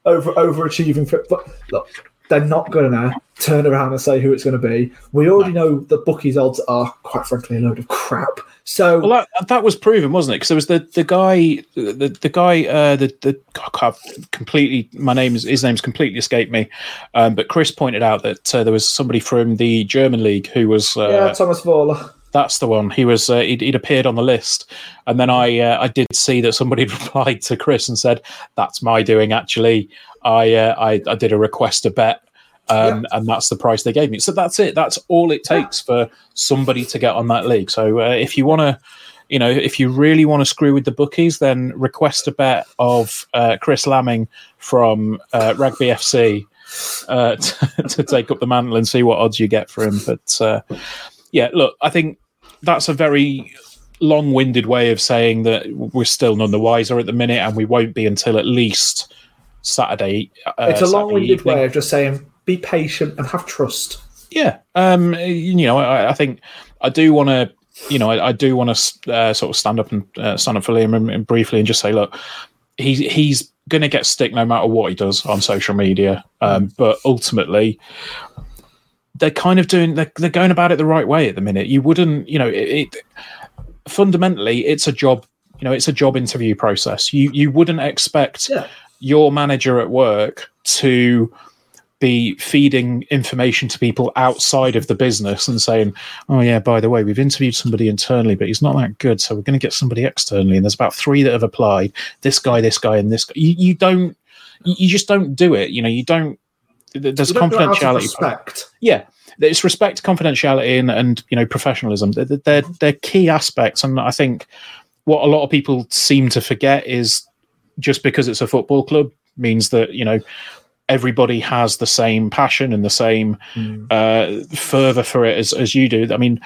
over overachieving. But look, they're not going to turn around and say who it's going to be. We already know that bookies' odds are, quite frankly, a load of crap. So Well, that, that was proven, wasn't it? Because there was the the guy, the the guy, uh, the the can't completely. My name is his name's completely escaped me, um, but Chris pointed out that uh, there was somebody from the German league who was. Uh, yeah, Thomas Voller. That's the one. He was. Uh, he'd, he'd appeared on the list, and then I uh, I did see that somebody replied to Chris and said, "That's my doing." Actually, I uh, I, I did a request a bet, um, and that's the price they gave me. So that's it. That's all it takes for somebody to get on that league. So uh, if you want to, you know, if you really want to screw with the bookies, then request a bet of uh, Chris Lamming from uh, Rugby FC uh, to, to take up the mantle and see what odds you get for him. But uh, yeah, look, I think that's a very long-winded way of saying that we're still none the wiser at the minute, and we won't be until at least Saturday. Uh, It's a Saturday long-winded evening. way of just saying, be patient and have trust. Yeah, um, you know, I, I think I do want to, you know, I, I do want to uh, sort of stand up and uh, stand up for Liam and, and briefly and just say, look, he's he's going to get stick no matter what he does on social media, um, but ultimately. They're kind of doing. They're, they're going about it the right way at the minute. You wouldn't, you know, it, it fundamentally it's a job. You know, it's a job interview process. You you wouldn't expect Yeah. your manager at work to be feeding information to people outside of the business and saying, "Oh yeah, by the way, we've interviewed somebody internally, but he's not that good, so we're going to get somebody externally." And there's about three that have applied. This guy, this guy, and this guy. You, you don't. You you just don't do it. You know, you don't. Th- There's You don't do it out of confidentiality. respect. Yeah, it's respect, confidentiality, and, and you know professionalism. They're, they're they're key aspects, and I think what a lot of people seem to forget is just because it's a football club means that you know everybody has the same passion and the same uh, fervor for it as, as you do. I mean,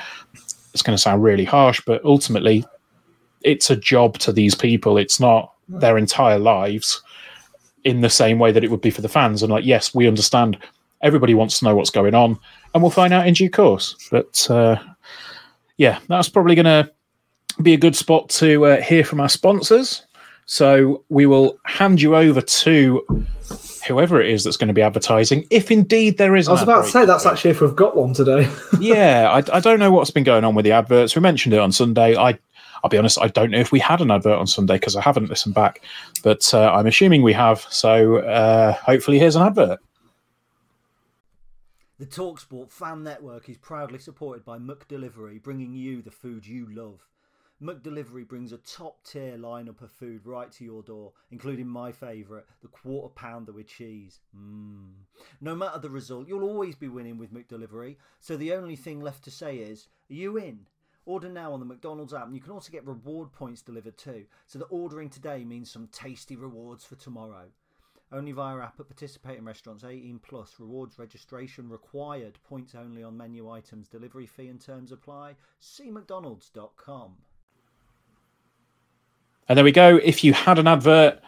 it's going to sound really harsh, but ultimately, it's a job to these people. It's not their entire lives in the same way that it would be for the fans. And like, yes, we understand everybody wants to know what's going on, and we'll find out in due course. But uh, yeah, that's probably going to be a good spot to uh, hear from our sponsors. So we will hand you over to whoever it is that's going to be advertising, if indeed there is. I was about to say that's actually if we've got one today. yeah, I, I don't know what's been going on with the adverts. We mentioned it on Sunday. I, I'll be honest, I don't know if we had an advert on Sunday because I haven't listened back, but uh, I'm assuming we have. So uh, hopefully, here's an advert. The Talksport fan network is proudly supported by McDelivery, bringing you the food you love. McDelivery brings a top tier lineup of food right to your door, including my favourite, the quarter pounder with cheese. Mmm. No matter the result, you'll always be winning with McDelivery, so the only thing left to say is, are you in? Order now on the McDonald's app, and you can also get reward points delivered too, so the ordering today means some tasty rewards for tomorrow. Only via app at participating restaurants 18 plus. Rewards registration required. Points only on menu items. Delivery fee and terms apply. See mcdonalds.com. And there we go. If you had an advert,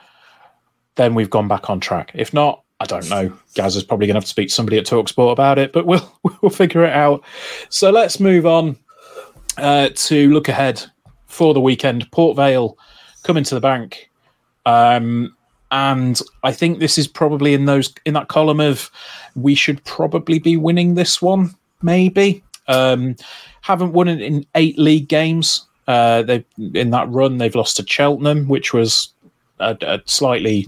then we've gone back on track. If not, I don't know. Gaz is probably going to have to speak to somebody at Talksport about it, but we'll we'll figure it out. So let's move on uh, to look ahead for the weekend. Port Vale coming to the bank, um, and I think this is probably in those in that column of we should probably be winning this one. Maybe um, haven't won it in eight league games. Uh, they in that run they've lost to Cheltenham, which was a, a slightly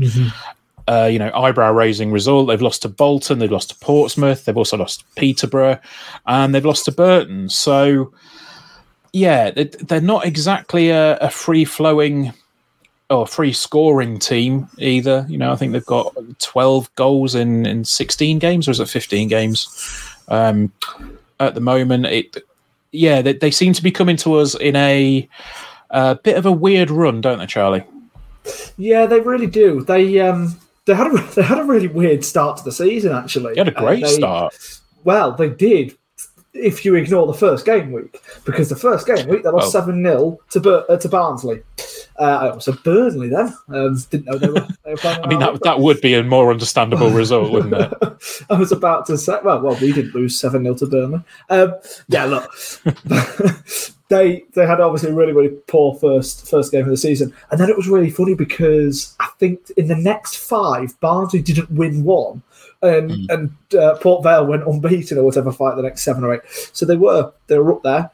uh, you know eyebrow raising result. They've lost to Bolton, they've lost to Portsmouth, they've also lost to Peterborough, and they've lost to Burton. So yeah, they- they're not exactly a, a free flowing or free scoring team either. You know, I think they've got twelve goals in in sixteen games, or is it fifteen games? Um, at the moment, it yeah, they, they seem to be coming to us in a, uh bit of a weird run, don't they, Charlie? Yeah, they really do. They um they had a they had a really weird start to the season. Actually, They had a Uh, great they- start. Well, they did. If you ignore the first game week, because the first game week they lost Oh. seven 0 to Bur- uh, to Barnsley. Uh, I also Burnley then. Um, didn't know they were. They were playing I mean, that, that would be a more understandable result, wouldn't it? I was about to say, well, well, we didn't lose 7 0 to Burnley. Um, yeah, look, they they had obviously a really, really poor first first game of the season. And then it was really funny because I think in the next five, Barnsley didn't win one. And and uh, Port Vale went unbeaten or whatever fight the next seven or eight. So they were they were up there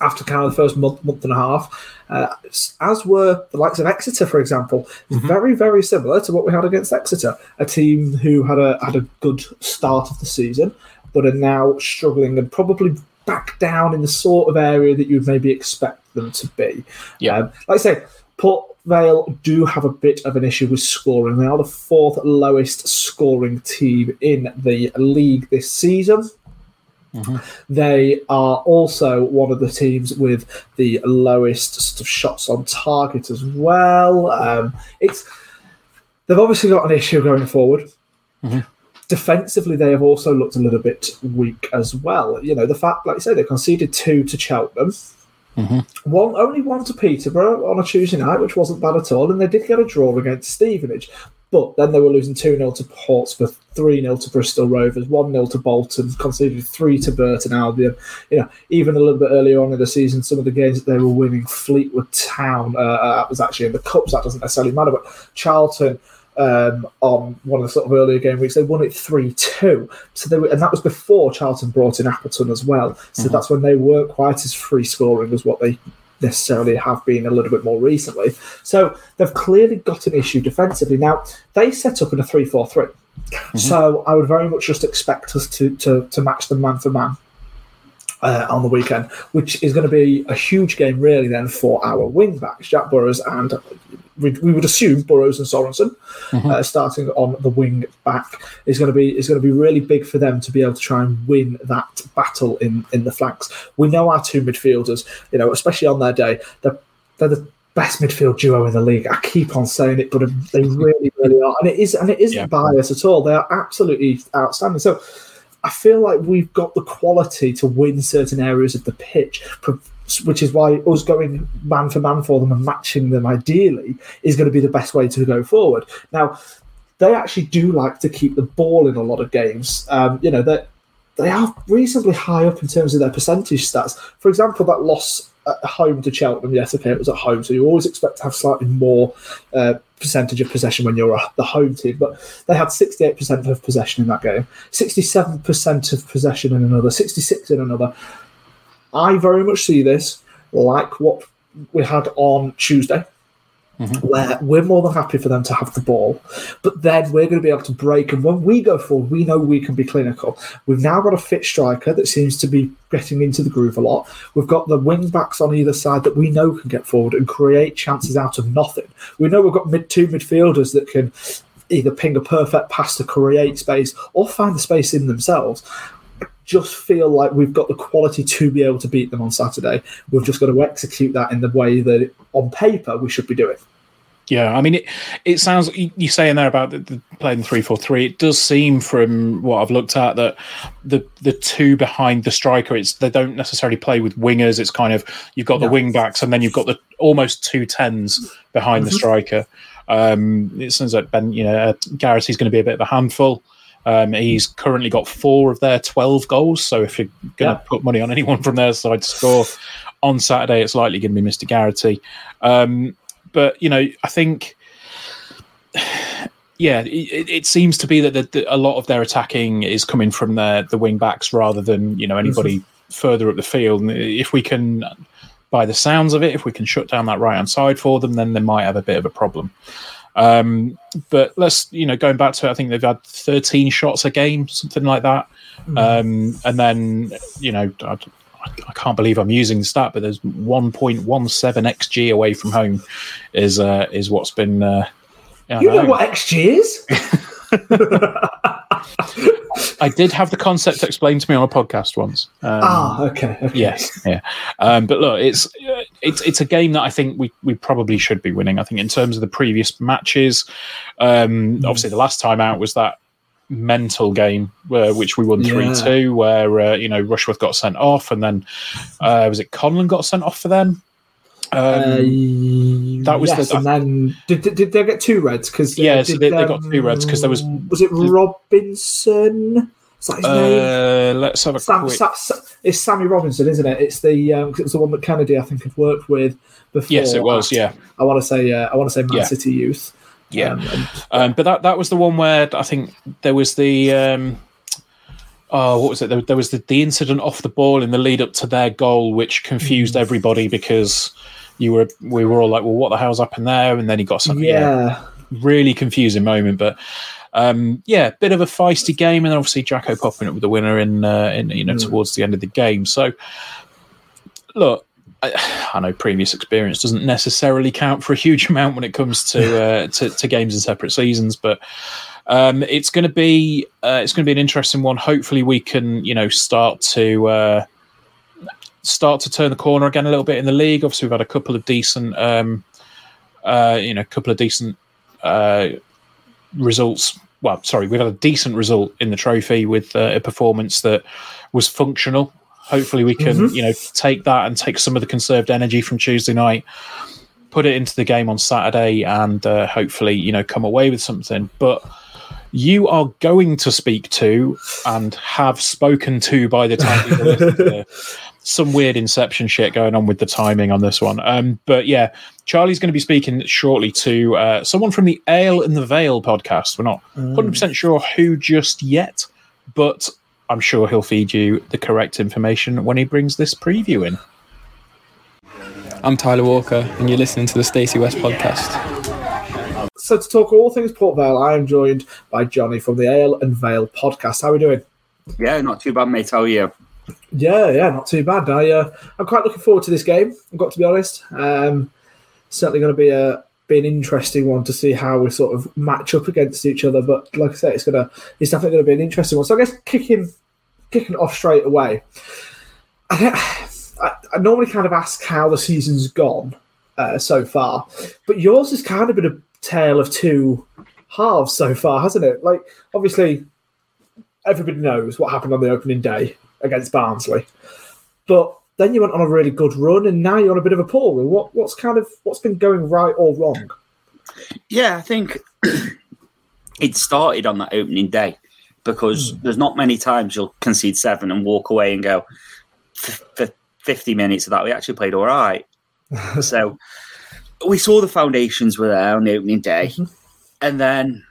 after kind of the first month month and a half. Uh, as were the likes of Exeter, for example, very very similar to what we had against Exeter, a team who had a had a good start of the season, but are now struggling and probably back down in the sort of area that you'd maybe expect them to be. Yeah. Um, like I say, Port Vale do have a bit of an issue with scoring. They are the fourth lowest scoring team in the league this season. They are also one of the teams with the lowest sort of shots on target as well. Um, it's they've obviously got an issue going forward. Defensively, they have also looked a little bit weak as well. You know, the fact, like I say, they conceded two to Cheltenham, one only one to Peterborough on a Tuesday night, which wasn't bad at all, and they did get a draw against Stevenage. But then they were losing 2 0 to Portsmouth, 3 0 to Bristol Rovers, 1 0 to Bolton, conceded 3 to Burton Albion. You know, even a little bit earlier on in the season, some of the games that they were winning, Fleetwood Town, uh, uh, was actually in the Cups, that doesn't necessarily matter, but Charlton. Um, on one of the sort of earlier game weeks, they won it three two. So they were, and that was before Charlton brought in Appleton as well. So that's when they weren't quite as free scoring as what they necessarily have been a little bit more recently. So they've clearly got an issue defensively. Now they set up in a three four three. So I would very much just expect us to to, to match them man for man. Uh, on the weekend, which is going to be a huge game, really, then for our wing backs, Jack Burrows and we, we would assume Burrows and Sorensen, uh, starting on the wing back, is going to be is going to be really big for them to be able to try and win that battle in in the flanks. We know our two midfielders, you know, especially on their day, they're, they're the best midfield duo in the league. I keep on saying it, but they really, really are, and it is, and it isn't Yeah. bias at all. They are absolutely outstanding. So. I feel like we've got the quality to win certain areas of the pitch, which is why us going man for man for them and matching them ideally is going to be the best way to go forward. Now, they actually do like to keep the ball in a lot of games. Um, you know, they they are reasonably high up in terms of their percentage stats. For example, that loss at home to Cheltenham, yes, okay, it was at home, so you always expect to have slightly more uh, percentage of possession when you're the home team. But they had 68% of possession in that game, 67% of possession in another, 66 in another. I very much see this like what we had on Tuesday, mm-hmm. where we're more than happy for them to have the ball, but then we're going to be able to break. And when we go forward, we know we can be clinical. We've now got a fit striker that seems to be getting into the groove a lot. We've got the wing backs on either side that we know can get forward and create chances out of nothing. We know we've got mid two midfielders that can either ping a perfect pass to create space or find the space in themselves just feel like we've got the quality to be able to beat them on Saturday. We've just got to execute that in the way that, on paper, we should be doing. Yeah, I mean, it, it sounds you you saying there about the, the playing three four three. It does seem from what I've looked at that the the two behind the striker, it's they don't necessarily play with wingers. It's kind of you've got the No. wing backs and then you've got the almost two tens behind the striker. Um, it sounds like Ben, you know, uh, Garrity's going to be a bit of a handful. Um, he's currently got four of their 12 goals. So if you're going to Yeah. put money on anyone from their side to score on Saturday, it's likely going to be Mr. Garrity. Um, but, you know, I think, yeah, it, it seems to be that the, the, a lot of their attacking is coming from their, the wing backs rather than, you know, anybody further up the field. And if we can, by the sounds of it, if we can shut down that right hand side for them, then they might have a bit of a problem. Um, but let's, you know, going back to it, I think they've had 13 shots a game, something like that. Um, and then, you know, I, I can't believe I'm using the stat, but there's 1.17 xg away from home is uh, is what's been. Uh, You don't know what XG is? I did have the concept explained to me on a podcast once. Um, ah, okay. okay. Yes, yeah. Um, but look, it's uh, it's it's a game that I think we we probably should be winning. I think in terms of the previous matches, um, obviously the last time out was that mental game uh, which we won three Yeah. two, where uh, you know Rushworth got sent off, and then uh, was it Conlon got sent off for them? Um, Uh, that was yes, the- and then did, did, did they get two reds? Because Yeah, so they- they got two reds because there was- was it Robinson? Is that his name? uh, let's have a Sam, quick. Sa- Sa- it's Sammy Robinson, isn't it? It's the um, 'cause it was the one that Kennedy I think had worked with before. Yes, it was. at- Yeah, I want to say uh, I want to say Man Yeah. City Youth. yeah. Um, and- Um, but that that was the one where I think there was the um, oh, what was it? There, there was the, the incident off the ball in the lead up to their goal, which confused everybody because you were we were all like, well, what the hell's up in there? And then he got something. yeah. really confusing moment, but. Um, yeah, bit of a feisty game, and then obviously Jacko popping up with the winner in, uh, in you know towards the end of the game. So, look, I, I know previous experience doesn't necessarily count for a huge amount when it comes to uh, to, to games in separate seasons, but um, it's going to be uh, it's going to be an interesting one. Hopefully, we can you know start to uh, start to turn the corner again a little bit in the league. Obviously, we've had a couple of decent um, uh, you know a couple of decent uh, results. Well, sorry, we've had a decent result in the trophy with uh, a performance that was functional. Hopefully, we can you know take that and take some of the conserved energy from Tuesday night, put it into the game on Saturday, and uh, hopefully you know come away with something. But you are going to speak to and have spoken to by the time you listen to this. some weird inception shit going on with the timing on this one. Um, but yeah, Charlie's going to be speaking shortly to uh, someone from the Ale and the Vale podcast. We're not 100% sure who just yet, but I'm sure he'll feed you the correct information when he brings this preview in. I'm Tyler Walker, and you're listening to the Stacey West podcast. So to talk all things Port Vale, I am joined by Johnny from the Ale and Vale podcast. How are we doing? Yeah, not too bad, mate. How are you? Yeah, yeah, not too bad. I, uh, I'm quite looking forward to this game. I've got to be honest. Um, certainly going to be a be an interesting one to see how we sort of match up against each other. But like I said, it's gonna it's definitely going to be an interesting one. So I guess kicking kicking off straight away. I, I, I normally kind of ask how the season's gone uh, so far, but yours has kind of been a tale of two halves so far, hasn't it? Like obviously, everybody knows what happened on the opening day against Barnsley. But then you went on a really good run, and now you're on a bit of a poor run. What what's kind of what's been going right or wrong? Yeah, I think it started on that opening day because hmm. there's not many times you'll concede seven and walk away and go, "F- for 50 minutes of that, we actually played all right. so we saw the foundations were there on the opening day. Mm-hmm. And then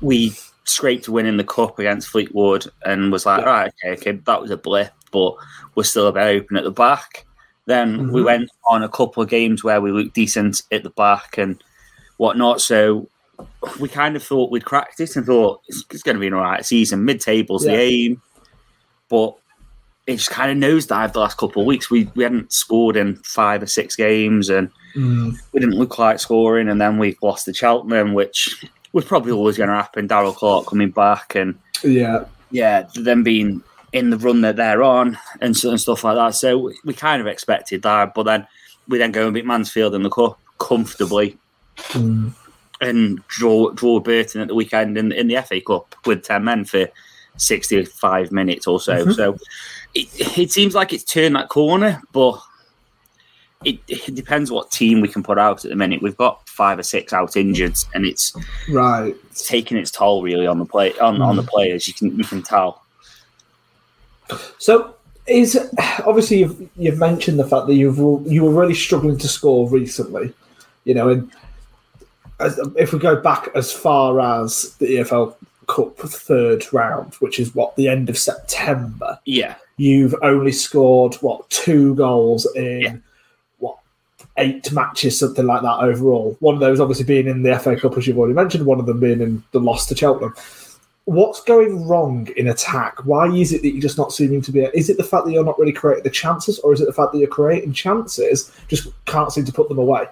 we scraped winning the cup against Fleetwood and was like, right, okay, okay, that was a blip, but we're still a bit open at the back. Then we mhm. went on a couple of games where we looked decent at the back and whatnot. So we kind of thought we'd cracked it and thought it's, it's going to be an all right season. Mid table's Yeah. the aim, but it just kind of nosedived the last couple of weeks. We we hadn't scored in five or six games, and mm. we didn't look like scoring. And then we lost to Cheltenham, which was probably always going to happen. Darrell Clarke coming back, and Yeah, yeah, them being in the run that they're on and, and stuff like that. So we, we kind of expected that, but then we then go and beat Mansfield in the cup comfortably mm. and draw draw Burton at the weekend in, in the FA Cup with ten men for sixty five minutes or so. Mm-hmm. So it, it seems like it's turned that corner, but it, it depends what team we can put out at the minute. We've got five or six out injured, and it's right. it's taking its toll really on the play on, on the mm. players. You can you can tell. So is obviously you've you've mentioned the fact that you've you were really struggling to score recently, you know, and as, if we go back as far as the EFL Cup third round, which is what the end of September, Yeah, you've only scored what two goals in Yeah. Eight matches, something like that overall. One of those obviously being in the FA Cup, as you've already mentioned. One of them being in the loss to Cheltenham. What's going wrong in attack? Why is it that you're just not seeming to be? Is it the fact that you're not really creating the chances, or is it the fact that you're creating chances just can't seem to put them away?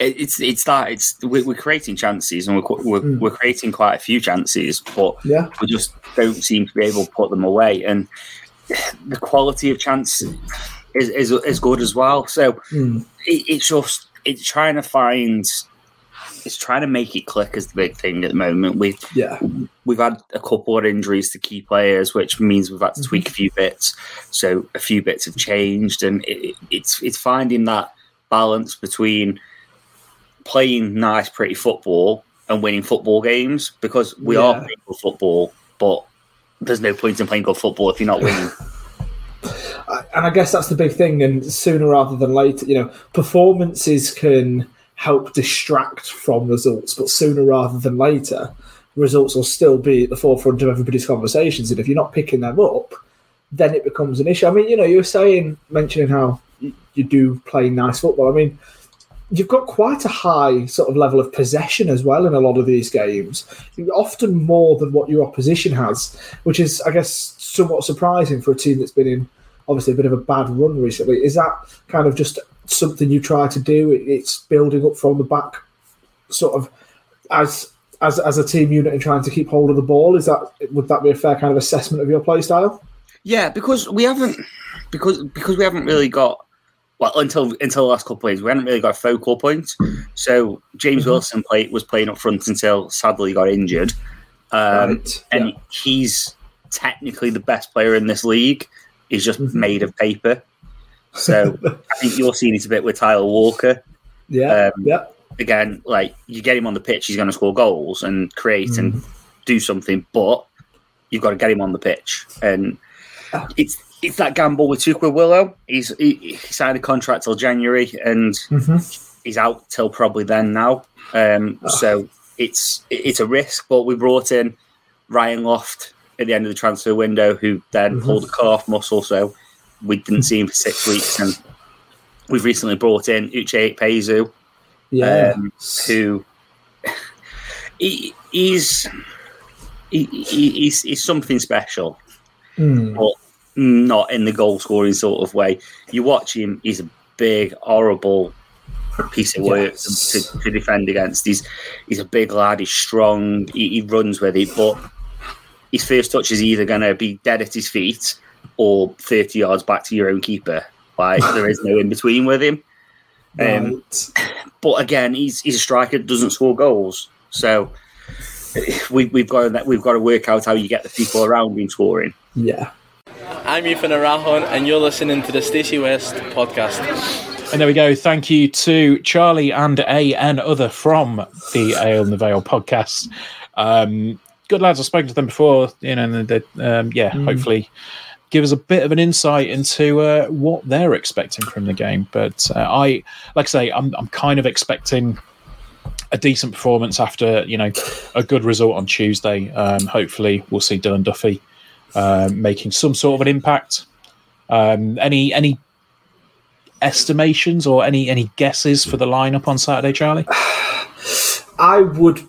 it's it's that it's we're, we're creating chances and we're, we're we're hmm. creating quite a few chances, but Yeah. we just don't seem to be able to put them away. And the quality of chance is is, is good as well. So hmm. it, it's just it's trying to find it's trying to make it click is the big thing at the moment. We've Yeah. we've had a couple of injuries to key players, which means we've had to tweak mm-hmm. a few bits. So a few bits have changed, and it, it's it's finding that balance between playing nice, pretty football and winning football games because we are playing good football, but there's no point in playing good football if you're not winning. And I guess that's the big thing. And sooner rather than later, you know, performances can help distract from results, but sooner rather than later, results will still be at the forefront of everybody's conversations. And if you're not picking them up, then it becomes an issue. I mean, you know, you were saying, mentioning how you do play nice football. I mean, you've got quite a high sort of level of possession as well in a lot of these games, often more than what your opposition has, which is, I guess, somewhat surprising for a team that's been in obviously a bit of a bad run recently. Is that kind of just something you try to do? It's building up from the back, sort of as as as a team unit and trying to keep hold of the ball. Is that would that be a fair kind of assessment of your play style? Yeah, because we haven't because because we haven't really got well until until the last couple of days we hadn't really got a focal point. So James Wilson play, was playing up front until sadly he got injured, um, Right, and yeah. he's technically the best player in this league. He's just Mm-hmm. made of paper. So I think you're seeing it a bit with Tyler Walker. Yeah, Um, yeah, Again, like you get him on the pitch, he's going to score goals and create and Mm. do something, but you've got to get him on the pitch. And it's it's that gamble with took Willow. He's he, he signed a contract till January, and Mm-hmm. he's out till probably then now. Um, so it's it's a risk, but we brought in Ryan Loft at the end of the transfer window, who then Mm-hmm. pulled a calf muscle, so we didn't see him for six weeks, and we've recently brought in Uche Ikpeazu, yeah. um, who he, he's he, he, he's, he's something special, Hmm. but not in the goal scoring sort of way. You watch him; he's a big, horrible piece of work Yes. to, to defend against. He's he's a big lad. He's strong. He, he runs with it, but his first touch is either going to be dead at his feet or thirty yards back to your own keeper. Like there is no in between with him. Um, Right. but again, he's he's a striker that doesn't score goals. So we, we've got to, we've got to work out how you get the people around him scoring. Yeah. I'm Ethan Erhahon, and you're listening to the Stacey West podcast. And there we go. Thank you to Charlie and A and other from the Ale in the Vale podcast. Um, good lads. I've spoken to them before. You know, and they, um, yeah, hopefully give us a bit of an insight into uh, what they're expecting from the game. But uh, I, like I say, I'm I'm kind of expecting a decent performance after you know a good result on Tuesday. Um, hopefully, we'll see Dylan Duffy uh, making some sort of an impact. Um, any any estimations or any any guesses for the lineup on Saturday, Charlie? I would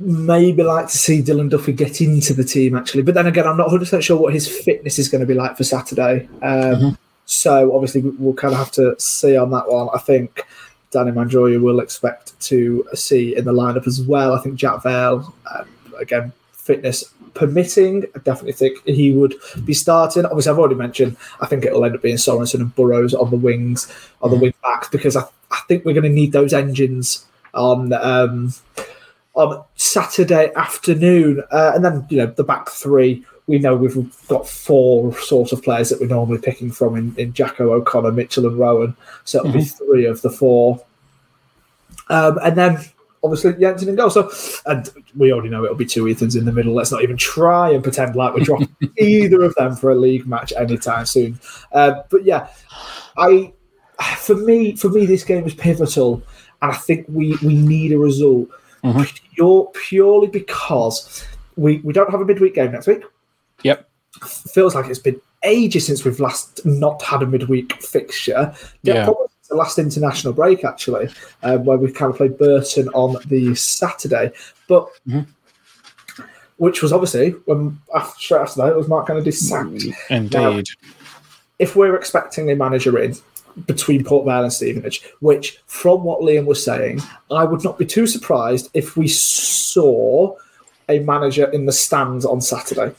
maybe like to see Dylan Duffy get into the team actually, but then again, I'm not 100 percent sure what his fitness is going to be like for Saturday. Um, So obviously, we- we'll kind of have to see on that one. I think Danny Mandroiu will expect to see in the lineup as well. I think Jack Vale, um, again, fitness permitting, I definitely think he would be starting. Obviously, I've already mentioned. I think it'll end up being Sorensen and Burrows on the wings, on the wing backs, because I, I think we're going to need those engines on um, on Saturday afternoon, uh, and then you know the back three. We know we've got four sort of players that we're normally picking from in, in Jacko O'Connor, Mitchell, and Rowan. So it'll be three of the four, um, and then obviously Jensen and goal. So, and we already know it'll be two Ethans in the middle. Let's not even try and pretend like we're dropping either of them for a league match anytime soon. Uh, but yeah, I for me for me this game is pivotal, and I think we we need a result Mm-hmm. pure, purely because we we don't have a midweek game next week. Yep. Feels like it's been ages since we've last not had a midweek fixture. Yeah. probably the last international break actually, um, where we kind of played Burton on the Saturday, but. Mm-hmm. Which was obviously when after, straight after that, it was Mark Kennedy sacked mm, Indeed. if we're expecting a manager in between Port Vale and Stevenage, which from what Liam was saying, I would not be too surprised if we saw a manager in the stands on Saturday.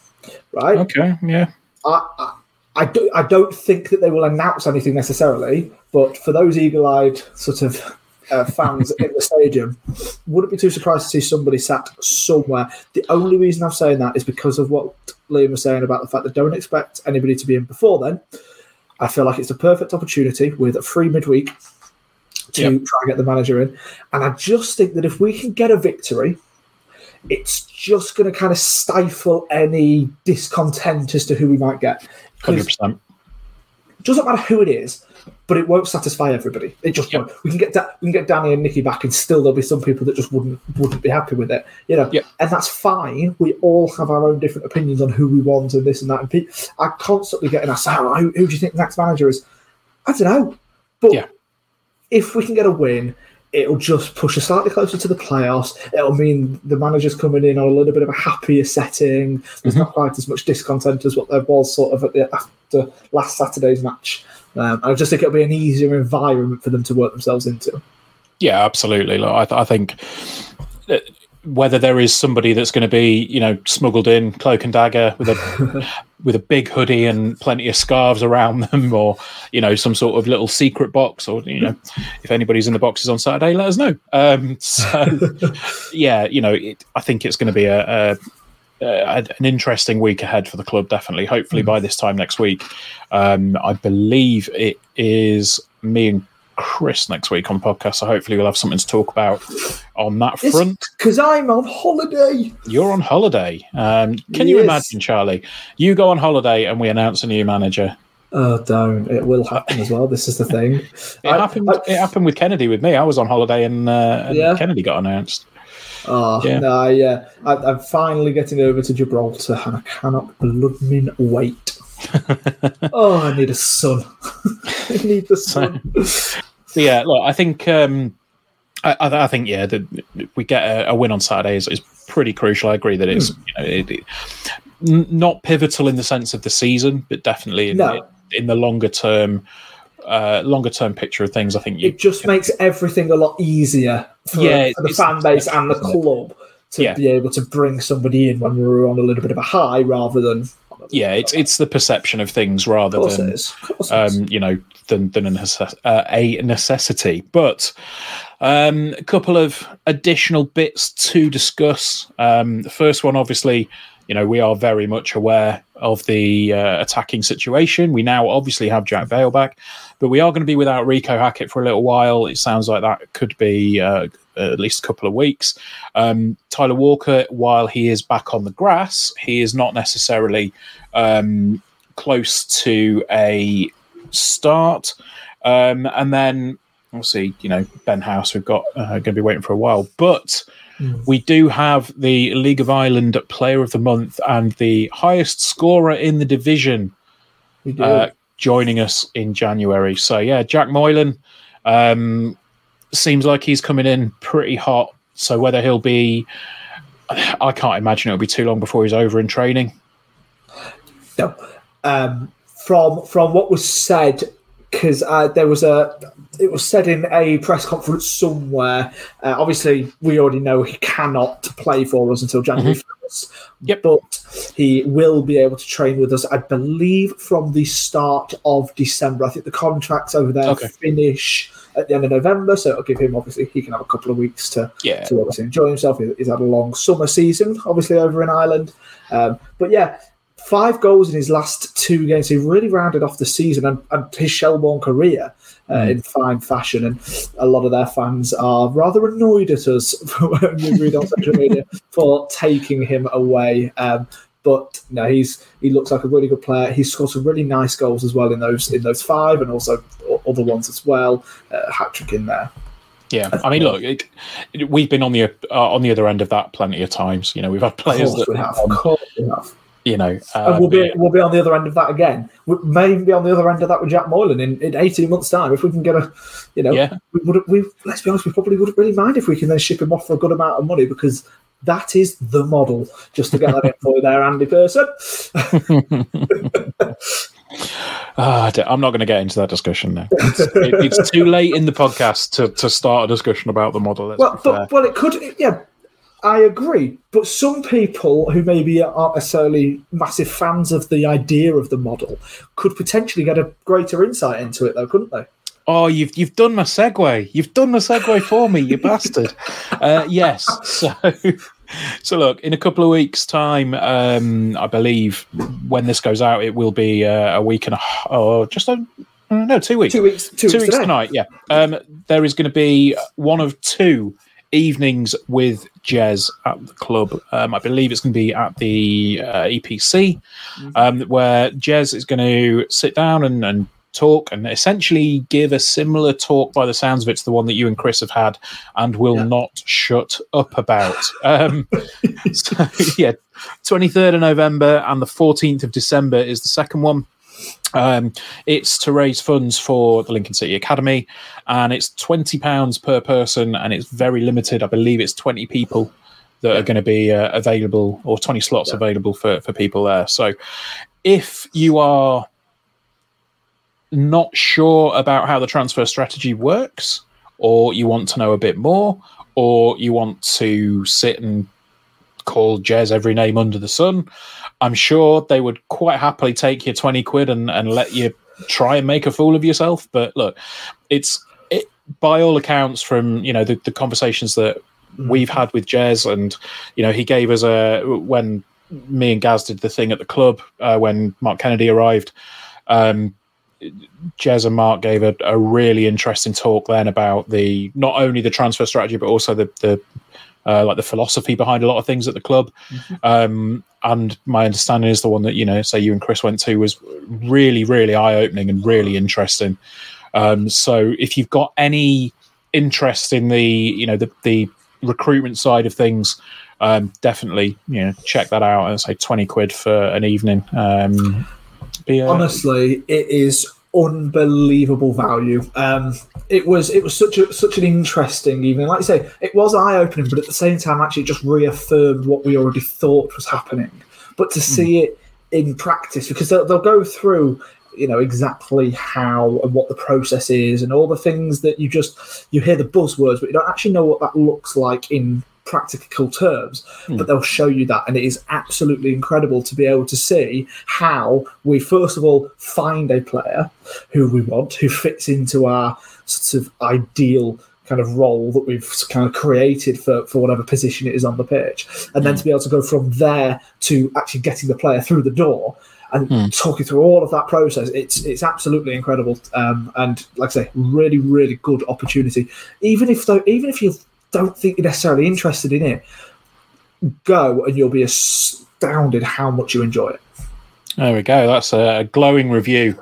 Right? Okay. Yeah. I, I, I, do, I don't think that they will announce anything necessarily, but for those eagle eyed sort of uh, fans in the stadium, wouldn't be too surprised to see somebody sat somewhere. The only reason I'm saying that is because of what Liam was saying about the fact that don't expect anybody to be in before then. I feel like it's the perfect opportunity with a free midweek to Yep. try and get the manager in. And I just think that if we can get a victory, it's just going to kind of stifle any discontent as to who we might get. Hundred percent. it doesn't matter who it is, but it won't satisfy everybody. It just won't. We can get da- we can get Danny and Nikki back, and still there'll be some people that just wouldn't wouldn't be happy with it. You know, Yep. and that's fine. We all have our own different opinions on who we want and this and that. And pe- I constantly get asked, "Oh, who, who do you think the next manager is?" I don't know, but Yeah. if we can get a win. It'll just push us slightly closer to the playoffs. It'll mean the manager's coming in on a little bit of a happier setting. There's not quite as much discontent as what there was sort of at the, after last Saturday's match. Um, I just think it'll be an easier environment for them to work themselves into. Yeah, absolutely. Look, I, th- I think that whether there is somebody that's going to be, you know, smuggled in cloak and dagger with a with a big hoodie and plenty of scarves around them, or you know, some sort of little secret box, or you know, if anybody's in the boxes on Saturday, let us know. Um, so, yeah, you know, it, I think it's going to be a, a uh, an interesting week ahead for the club. Definitely. Hopefully, by this time next week, um, I believe it is me and Chris next week on the podcast. So hopefully, we'll have something to talk about on that front. Because I'm on holiday. You're on holiday. Um, can you Yes. imagine, Charlie? You go on holiday and we announce a new manager. Oh, don't. It will happen as well. This is the thing. It happened. it happened with Kennedy with me. I was on holiday and, uh, and Yeah. Kennedy got announced. Oh, Yeah. no, yeah. I, I'm finally getting over to Gibraltar and I cannot blooming wait. Oh, I need a son. I need the sun. So yeah, look, I think um, I, I think yeah, that we get a, a win on Saturday is, is pretty crucial. I agree that it's Hmm. you know, it, it- not pivotal in the sense of the season, but definitely in, No. in the longer term. Uh, longer term picture of things, I think you it just makes everything a lot easier for, Yeah, for the fan base and the club to Yeah. be able to bring somebody in when we're on a little bit of a high rather than. Yeah, it's it's the perception of things rather Of than it is. Of course it is. um, you know than than a, necess- uh, a necessity. But um, a couple of additional bits to discuss. Um, the first one, obviously, you know we are very much aware of the uh, attacking situation. We now obviously have Jack Vale back, but we are going to be without Reeco Hackett for a little while. It sounds like that could be. Uh, at least a couple of weeks. Um, Tyler Walker, while he is back on the grass, he is not necessarily um, close to a start. Um, and then we'll see, you know, Ben House, we've got uh, going to be waiting for a while. But we do have the League of Ireland Player of the Month and the highest scorer in the division We do. uh, joining us in January. So, yeah, Jack Moylan um, seems like he's coming in pretty hot. So, whether he'll be, I can't imagine it'll be too long before he's over in training. No. Um, from from what was said, because uh, there was a, it was said in a press conference somewhere. Uh, obviously, we already know he cannot play for us until January first. Yep. But he will be able to train with us, I believe, from the start of December. I think the contracts over there Okay. finish at the end of November, so it'll give him obviously he can have a couple of weeks to Yeah. to obviously enjoy himself. He's had a long summer season, obviously over in Ireland. Um, but yeah, five goals in his last two games. He really rounded off the season and, and his Shelbourne career uh, in fine fashion. And a lot of their fans are rather annoyed at us when we read on social media for taking him away. Um, but no, he's he looks like a really good player. He scored some really nice goals as well in those in those five, and also other ones as well. Uh, hat trick in there. Yeah, I mean, look, it, it- we've been on the uh, on the other end of that plenty of times. You know, we've had players course that, we have. Of course we have. You know, uh, and we'll be we'll be on the other end of that again. We may even be on the other end of that with Jack Moylan in, in eighteen months' time if we can get a, you know, Yeah. we would we let's be honest, we probably wouldn't really mind if we can then ship him off for a good amount of money because that is the model. Just to get that in for there, Andy Person. Ah, I don't- I'm not going to get into that discussion now. It's, it, it's too late in the podcast to, to start a discussion about the model. Well, but, well, it could, yeah. I agree, but some people who maybe aren't necessarily massive fans of the idea of the model could potentially get a greater insight into it, though, couldn't they? Oh, you've you've done my segue. You've done the segue for me, you bastard. Uh, yes. So, so look, in a couple of weeks' time, um, I believe when this goes out, it will be uh, a week and a h- or just a no two weeks. Two weeks. Two, two weeks, weeks tonight. Yeah. Um, there is going to be one of two evenings with Jez at the club. Um, I believe it's going to be at the uh, EPC, um, where Jez is going to sit down and, and talk and essentially give a similar talk by the sounds of it to the one that you and Chris have had and will not shut up about. Um, so, yeah, 23rd of November and the 14th of December is the second one. Um, it's to raise funds for the Lincoln City Academy, and it's twenty pounds per person, and it's very limited. I believe it's twenty people that are going to be uh, available, or twenty slots available for for people there. So, if you are not sure about how the transfer strategy works, or you want to know a bit more, or you want to sit and call Jez every name under the sun, I'm sure they would quite happily take your 20 quid and, and let you try and make a fool of yourself. But look, it's it, by all accounts from, you know, the, the conversations that we've had with Jez and, you know, he gave us a, when me and Gaz did the thing at the club, uh, when Mark Kennedy arrived, um, Jez and Mark gave a, a really interesting talk then about the not only the transfer strategy but also the the uh, like the philosophy behind a lot of things at the club. Um, and my understanding is the one that you know, say you and Chris went to was really, really eye opening and really interesting. Um, so if you've got any interest in the you know the the recruitment side of things, um, definitely you know check that out. And say twenty quid for an evening. Um, be, Honestly, it is unbelievable value. Um, it was it was such a such an interesting evening. Like I say, it was eye opening, but at the same time, actually, it just reaffirmed what we already thought was happening. But to see it in practice, because they'll, they'll go through, you know, exactly how and what the process is, and all the things that you just you hear the buzzwords, but you don't actually know what that looks like in practical terms, but hmm. they'll show you that. And it is absolutely incredible to be able to see how we, first of all, find a player who we want, who fits into our sort of ideal kind of role that we've kind of created for, for whatever position it is on the pitch. And then hmm. to be able to go from there to actually getting the player through the door and hmm. talking through all of that process, it's it's absolutely incredible. Um, and like I say, really, really good opportunity. Even if though, even if you don't think you're necessarily interested in it, go and you'll be astounded how much you enjoy it. There we go. That's a glowing review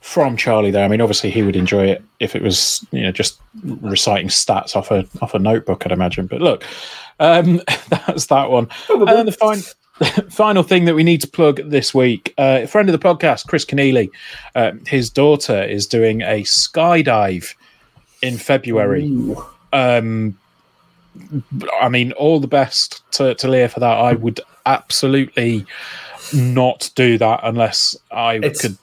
from Charlie. There, I mean, obviously he would enjoy it if it was, you know, just reciting stats off a off a notebook. I'd imagine. But look, um, that's that one. And then the fine, final thing that we need to plug this week, uh, a friend of the podcast, Chris Kenneally, uh, his daughter is doing a skydive in February. Um, I mean, all the best to, to Leah for that. I would absolutely not do that unless I It's- could.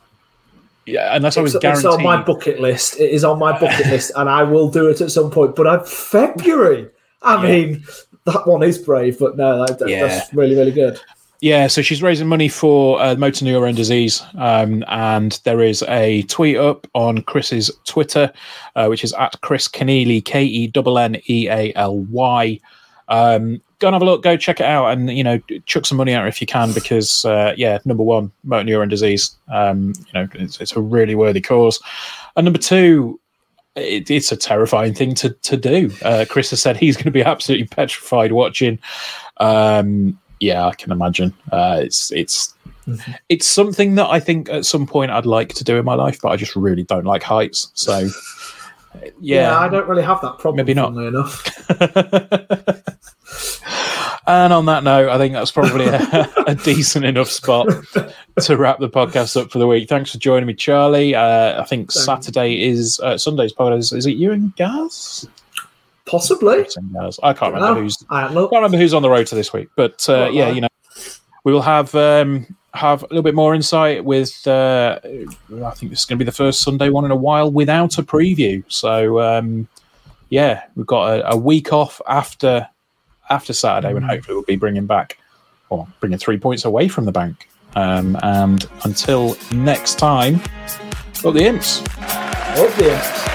Yeah, unless I was guaranteed. it's on my bucket list. It is on my bucket list, and I will do it at some point. But I'm February. I mean, that one is brave, but no, that- Yeah. that's really, really good. Yeah, so she's raising money for uh, motor neurone disease, um, and there is a tweet up on Chris's Twitter, uh, which is at Chris Kenneally, K E N N E A L Y. Um, go and have a look, go check it out, and you know, chuck some money out if you can, because uh, yeah, number one, motor neurone disease, um, you know, it's, it's a really worthy cause, and number two, it, it's a terrifying thing to to do. Uh, Chris has said he's going to be absolutely petrified watching. Um, yeah, I can imagine. Uh, it's it's it's something that I think at some point I'd like to do in my life, but I just really don't like heights. So yeah, I don't really have that problem. Maybe not. enough. And on that note, I think that's probably a, a decent enough spot to wrap the podcast up for the week. Thanks for joining me, Charlie. Uh, I think Saturday is uh, Sunday's pod. Is, is it you and Gaz? Possibly. I can't remember No, who's. I can't remember who's on the road to this week, but uh, yeah, you know, we will have um, have a little bit more insight with. Uh, I think this is going to be the first Sunday one in a while without a preview. So um, yeah, we've got a, a week off after after Saturday when hopefully we'll be bringing back or bringing three points away from the bank. Um, and until next time, up the imps. Up the imps.